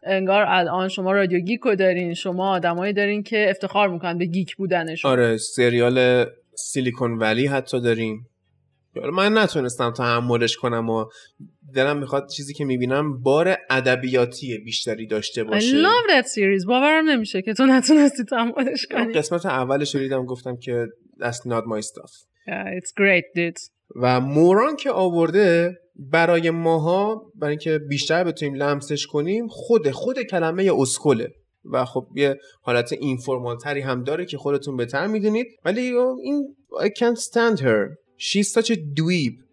انگار الان شما رادیو گیک رو دارین شما آدمایی دارین که افتخار می‌کنن به گیک بودنشون. آره سریال سیلیکون ولی حتی داریم. من نتونستم تحملش کنم و دلم می‌خواد چیزی که می‌بینم بار ادبیاتی بیشتری داشته I باشه. love that series. باورم نمیشه که تو نتونستی تحملش کنی. قسمت اولش رو دیدم گفتم که that's not my stuff. Yeah, it's great dude. و موران که آورده برای ماها برای اینکه بیشتر بتونیم لمسش کنیم خود خود کلمه اسکله. و خب یه حالت اینفورمال تری هم داره که خودتون بهتر می‌دونید. ولی این I can't stand her. She's such a dweeb.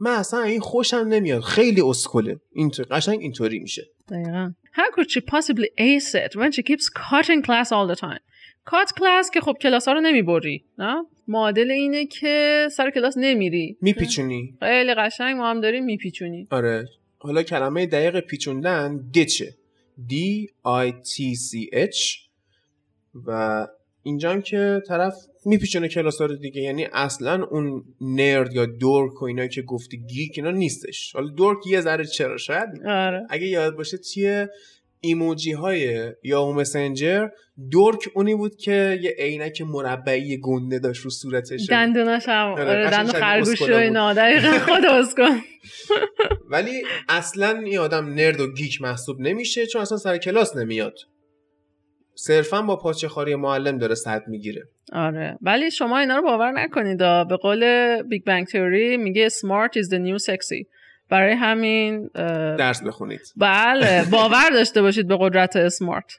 من اصلا این خوشم نمیاد. خیلی اسکله. اینطور قشنگ اینطوری میشه. دقیقا. How could she possibly ace it when she keeps cutting class all the time? کات کلاس که خب کلاس ها رو نمی‌بری نه؟ معادل اینه که سر کلاس نمیری. میپیچونی؟ خیلی قشنگ ما هم داریم میپیچونی. آره. حالا کلمه دقیق پیچوندن دیچه D I T C H. و اینجا هم که طرف میپیچونه کلاس رو دیگه یعنی اصلا اون نرد یا دورک و اینا که گفتی گیک اینا نیستش. حالا دورک یه ذره چرا شاید آره. اگه یاد باشه توی ایموجی های یاهو مسنجر dork اونی بود که یه عینک مربعی گنده داشت رو صورتش. دندوناش هم آره، آره دندون خرگوش و اسکولا بود. اینا دقیقا خدا کن ولی اصلا این آدم nerd و geek محسوب نمیشه چون اصلا سر کلاس نمیاد. صرفا با پاچه خاری معلم داره صد می‌گیره. آره. ولی شما اینا رو باور نکنید. به قول Big Bang Theory میگه smart is the new sexy. برای همین درس بخونید. بله باور داشته باشید به قدرت smart.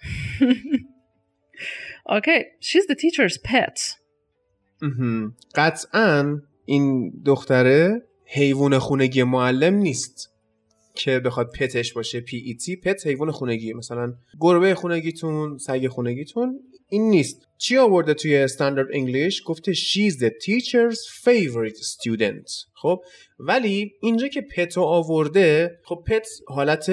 okay she's the teacher's pet. قطعا این دختره حیوان خونگی معلم نیست که بخواد pet ش باشه P E T pet حیوان خونگی. مثلا گربه خونگیتون سگ خونگیتون این نیست. چی آورده توی standard English گفته she's the teacher's favorite student. خب؟ ولی اینجا که پتو آورده خب پت حالت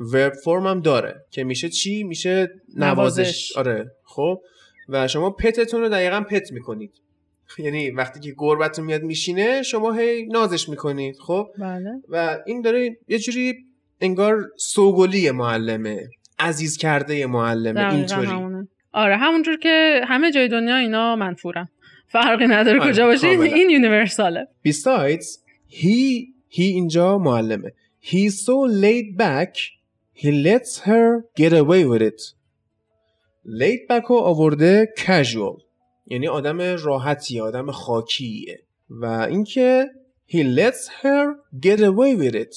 ورب فرم هم داره. که میشه چی؟ میشه نوازش, نوازش. آره. خب؟ و شما پتتون رو دقیقا پت می‌کنید. یعنی وقتی که گربتون میاد میشینه شما هی نازش می‌کنید. خب؟ بله. و این داره یه جوری انگار سوگلی معلمه عزیز کرده معلمه اینطوری. آره همونجور که همه جای دنیا اینا منفورن. فرقی نداره آره، کجا باشه این, یونیورساله. Besides he he اینجا معلمه. He's so laid back he lets her get away with it. Laid back رو آورده casual. یعنی آدم راحتی آدم خاکیه. و اینکه he lets her get away with it.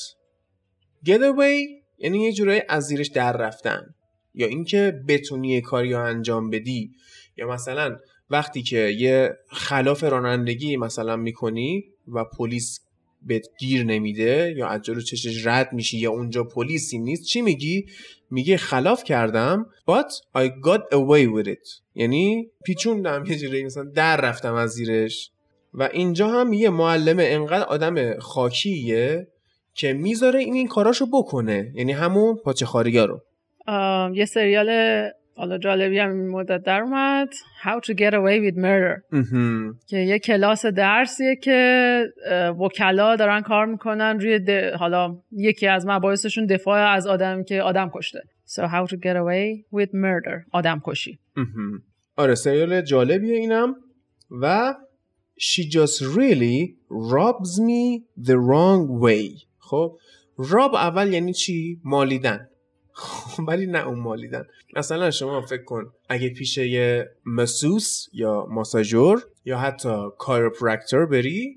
Get away یعنی یه جورایی از زیرش در رفتن. یا اینکه بتونی کاری رو انجام بدی. یا مثلا وقتی که یه خلاف رانندگی مثلا می‌کنی و پلیس بهت گیر نمیده یا از جلو چشش رد میشی یا اونجا پلیسی نیست چی میگی؟ میگه خلاف کردم but I got away with it. یعنی پیچوندم یه جوری مثلا در رفتم از زیرش. و اینجا هم یه معلمه انقدر آدم خاکیه که می‌ذاره این این کاراشو بکنه. یعنی همون پاچه رو یه سریال حالا جالبی هم این مدت در اومد How to get away with murder. که یه کلاس درسیه که وکلا دارن کار می‌کنن روی د- حالا یکی از مباحثشون دفاع از آدم که آدم کشته. So how to get away with murder آدم کشی. آره سریال جالبیه اینم. و she just really robs me the wrong way. خب راب اول یعنی چی؟ مالیدن. ولی نه اون مالیدن. مثلا شما فکر کن اگه پیش یه مسوس یا ماساژور یا حتی کایروپرکتور بری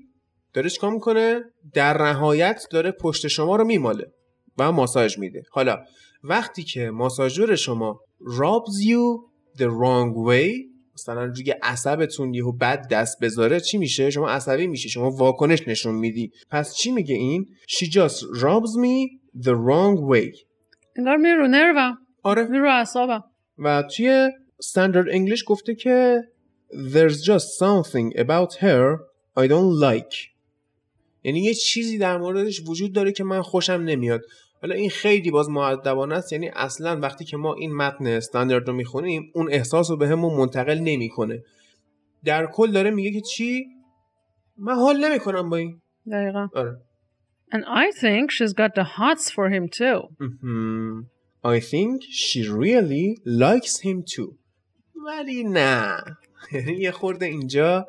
داره چیکار می‌کنه؟ در نهایت داره پشت شما رو میماله و ماساژ میده. حالا وقتی که ماساژور شما robs you the wrong way مثلا روی عصبتون یهو بد دست بذاره چی میشه؟ شما عصبی میشی شما واکنش نشون میدی. پس چی میگه این؟ She just robs me the wrong way. انگار میره رو نروم آره. میره رو اعصابم. و توی standard انگلیش گفته که there's just something about her I don't like. یعنی یه چیزی در موردش وجود داره که من خوشم نمیاد. حالا این خیلی باز معدبانه است یعنی اصلا وقتی که ما این متن استاندارد رو می‌خونیم اون احساس رو به همون منتقل نمی‌کنه. در کل داره میگه که چی؟ من حال نمی‌کنم با این. دقیقا. آره. And I think she's got the hots for him too مهم. I think she really likes him too ولی نه یعنی یه خورده اینجا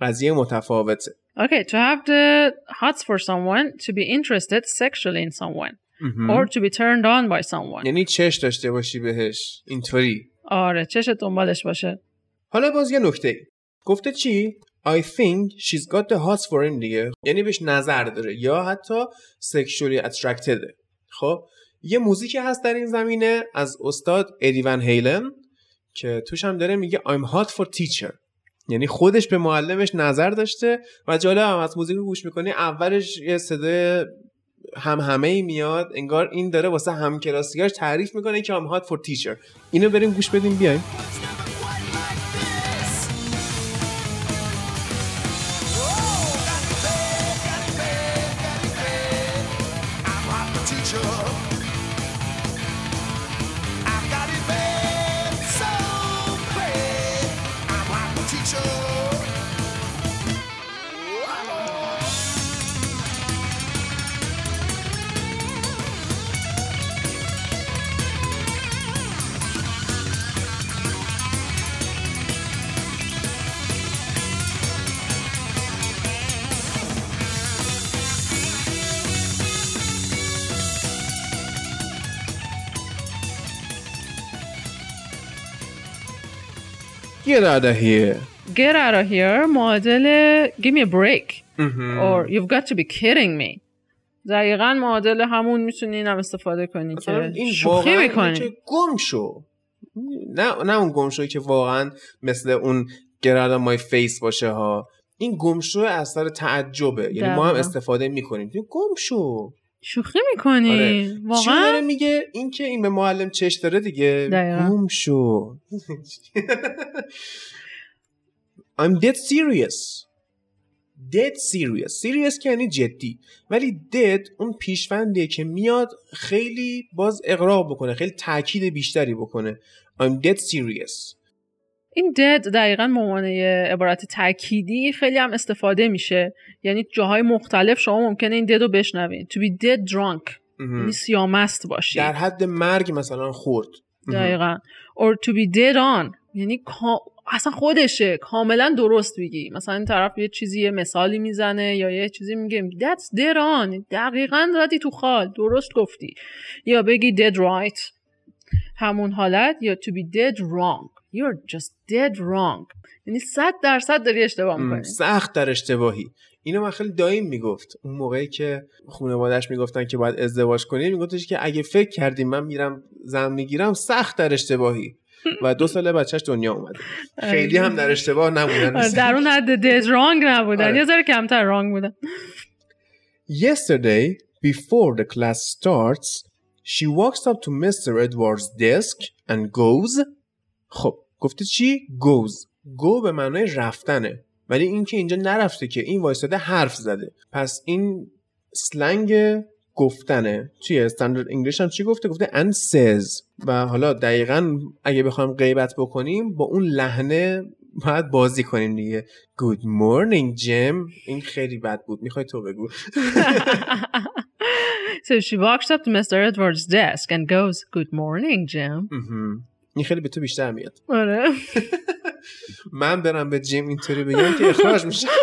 قضیه متفاوته Okay, to have the hots for someone, to be interested sexually in someone, or to be turned on by someone. یعنی چش داشته باشی بهش اینطوری آره چش دنبالش باشه حالا باز یه نکته ای. گفته چی I think she's got the hots for him دیگه. یعنی بهش نظر داره. یا حتی sexually attracted. خب یه موزیکی هست در این زمینه از استاد ادی ون هیلن که توش هم داره میگه I'm hot for teacher. یعنی خودش به معلمش نظر داشته و جالب هم از موزیک گوش می‌کنی اولش یه صدای هم همه ای میاد انگار این داره واسه همکلاسیاش تعریف می‌کنه که I'm hot for teacher. اینو بریم گوش بدیم بیایم. Get out of here. Get out of here معادل give me a break. or you've got to be kidding me. دقیقا معادل همون می‌تونی اینم استفاده کنی که این شوخی می‌کنی. که گم شو. نه نه اون گم که واقعا مثل اون گرد مای فیس باشه ها. این گم شو اثر تعجبه. یعنی ما هم. استفاده می‌کنیم. گم شو. شوخی می‌کنی؟ آره. واقعا؟ داره میگه این که این به معلم چش داره دیگه. گم شو. I'm dead serious. Dead serious. Serious که یعنی جدی. ولی dead اون پیشوندیه که میاد خیلی باز اقراق بکنه خیلی تاکید بیشتری بکنه. I'm dead serious. این dead دقیقا به عنوان عبارت تأکیدی خیلی هم استفاده میشه. یعنی جاهای مختلف شما ممکنه این dead رو بشنوین. To be dead drunk. یعنی سیامست باشی. در حد مرگ مثلا خورد. دقیقا. Or to be dead on. یعنی اصلا خودشه. کاملا درست میگی. مثلا این طرف یه چیزی یه مثالی می‌زنه یا یه چیزی میگه. That's dead on. دقیقا زدی تو خال. درست گفتی. یا بگی dead right. همون حالت. یا to be dead wrong. You're just dead wrong. یعنی صد درصد داری اشتباه می‌کنی. سخت در اشتباهی. اینو من خیلی دایم می‌گفت. اون موقعی که خانوادش می‌گفتن که باید ازدواج کنی میگفتش که اگه فکر کردیم من میرم زن می‌گیرم سخت در اشتباهی. و دو ساله بچهش دنیا اومده. خیلی هم در اشتباه نبودن. آره، در اون حد dead wrong نبودن. آره. یه ذره کمتر wrong بودن. Yesterday, before the class starts, she walks up to Mr. Edward's desk and goes خب گفته چی؟ goes go به معنای رفتنه. ولی این که اینجا نرفته که این وایساده حرف زده. پس این سلنگ گفتنه. توی استاندارد انگلیش هم چی گفته؟ گفته and says. و حالا دقیقا اگه بخوایم غیبت بکنیم با اون لحنه باید بازی کنیم دیگه. Good morning Jim. این خیلی بد بود. می‌خوای تو بگو. So she walks up to Mr. Edward's desk and goes, Good morning, Jim. مهم. این خیلی به تو بیشتر میاد. آره. من برم به جیم اینطوری بگم که اخراج میشه.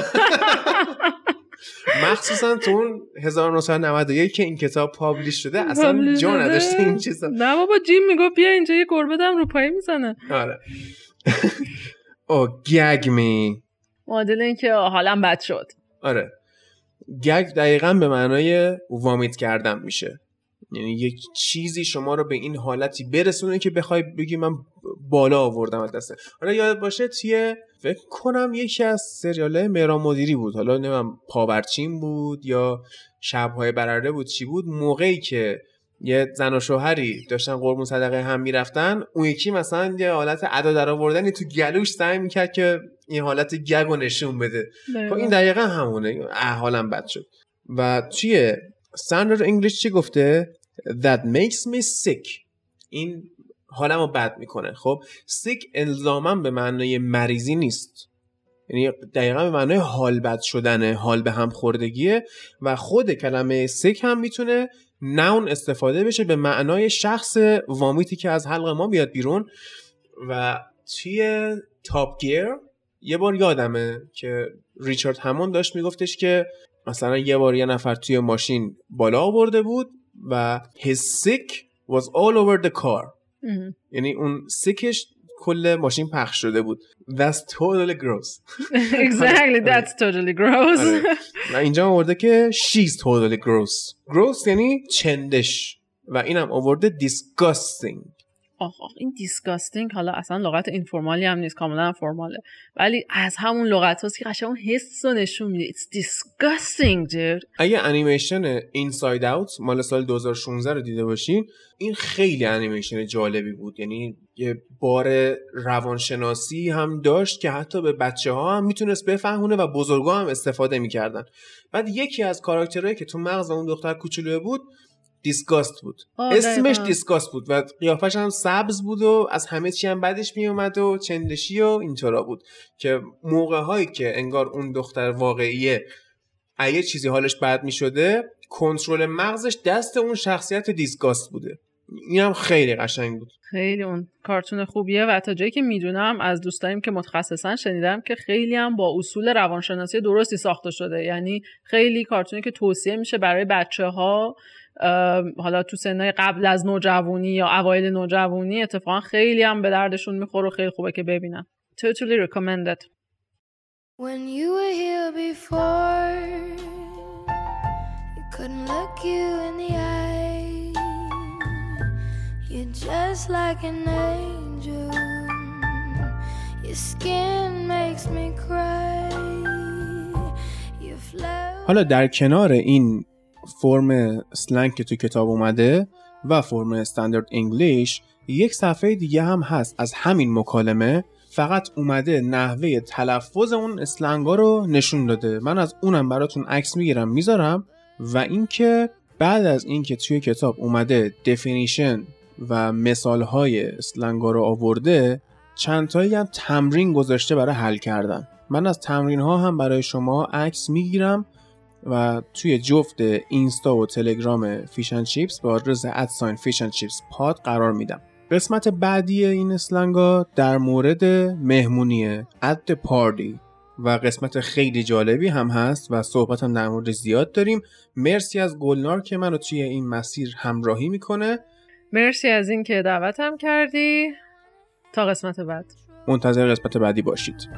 مخصوصا تو اون 1991 که این کتاب پابلیش شده اصلا جا. نداشته این چیزا. نه بابا جیم می‌گفت بیا اینجا یه گربه دم رو پایی می‌زنه. آره. او گگ می. معادل این که حالم بد شد. آره. گگ دقیقا به معنای وامیت کردن میشه. یعنی یک چیزی شما رو به این حالتی برسونه که بخوای بگی من بالا آوردم از دسته حالا یاد باشه توی فکر کنم یکی از سریاله مهران مدیری بود. حالا نمیم پاورچین بود یا شبهای برره بود چی بود؟ موقعی که یه زن و شوهری داشتن قربون صدقه هم می‌رفتن اون یکی مثلا یه حالت ادا در آوردنی تو گلوش سعی می‌کرد که این حالت گگ رو نشون بده. خب این دقیقا همونه. اه حالم بد شد. و توی standard انگلیش چی گفته؟ That makes me sick. این حالم رو بد می‌کنه. خب sick الزاما به معنای مریضی نیست. یعنی دقیقا به معنای حال بد شدنه حال به هم خوردگیه و خود کلمه sick هم می‌تونه نون استفاده بشه به معنای شخص وامیتی که از حلق ما بیاد بیرون. و توی تاپ گیر یه بار یادمه که ریچارد همون داشت میگفتش که مثلا یه بار یه نفر توی ماشین بالا آورده بود و his sick was all over the car ام. یعنی اون سیکش کل ماشین پخش شده بود that's totally gross exactly that's totally gross آره. و اینجا آورده که she's totally gross gross یعنی چندش و اینم آورده disgusting آخ آخ این disgusting حالا اصلا لغت informal ی هم نیست کاملا formal ه ولی از همون لغت هاست که قشنگ اون حس رو نشون میده. It's disgusting dude اگه انیمیشن Inside Out مال سال 2016 رو دیده باشین این خیلی انیمیشن جالبی بود. یعنی یه بار روانشناسی هم داشت که حتی به بچه ها هم می‌تونست بفهمونه و بزرگا هم استفاده می‌کردن. بعد یکی از کاراکترهایی که تو مغز اون دختر کوچولو بود دیسگاست بود. اسمش دقیقاً. دیسگاست بود و قیافش هم سبز بود و از همه چی هم بدش میومد و چندشی و اینطورا بود که موقع هایی که انگار اون دختر واقعیه اگه چیزی حالش بد می‌شده کنترل مغزش دست اون شخصیت دیسگاست بوده. این هم خیلی قشنگ بود. خیلی اون کارتون خوبیه و تا جایی که می‌دونم از دوستاییم که متخصصن شنیدم که خیلی هم با اصول روانشناسی درستی ساخته شده. یعنی خیلی کارتونی که توصیه میشه برای بچه ها حالا تو سنهای قبل از نوجوانی یا اوایل نوجوانی اتفاقا خیلی هم به دردشون می‌خوره و خیلی خوبه که ببینن totally recommended When you were here before, you couldn't look you in the eye. You're just like an angel. Your skin makes me cry. حالا در کنار این فرم slang که تو کتاب اومده و فرم standard English یک صفحه دیگه هم هست از همین مکالمه. فقط اومده نحوه تلفظ اون slang ا رو نشون داده. من از اونم براتون عکس می‌گیرم می‌ذارم. و اینکه بعد از اینکه توی کتاب اومده definition و مثال های slang ا رو آورده چند تایی هم تمرین گذاشته برای حل کردن. من از تمرین ها هم برای شما عکس می‌گیرم. و توی جفت اینستا و تلگرام Fish and Chips به آدرس at sign fish and chips pod قرار میدم. قسمت بعدی این slang ا در مورد مهمونیه at the party و قسمت خیلی جالبی هم هست و صحبت هم در مورد زیاد داریم. مرسی از گلنار که منو توی این مسیر همراهی می‌کنه. مرسی از اینکه دعوتم کردی. تا قسمت بعد. منتظر قسمت بعدی باشید.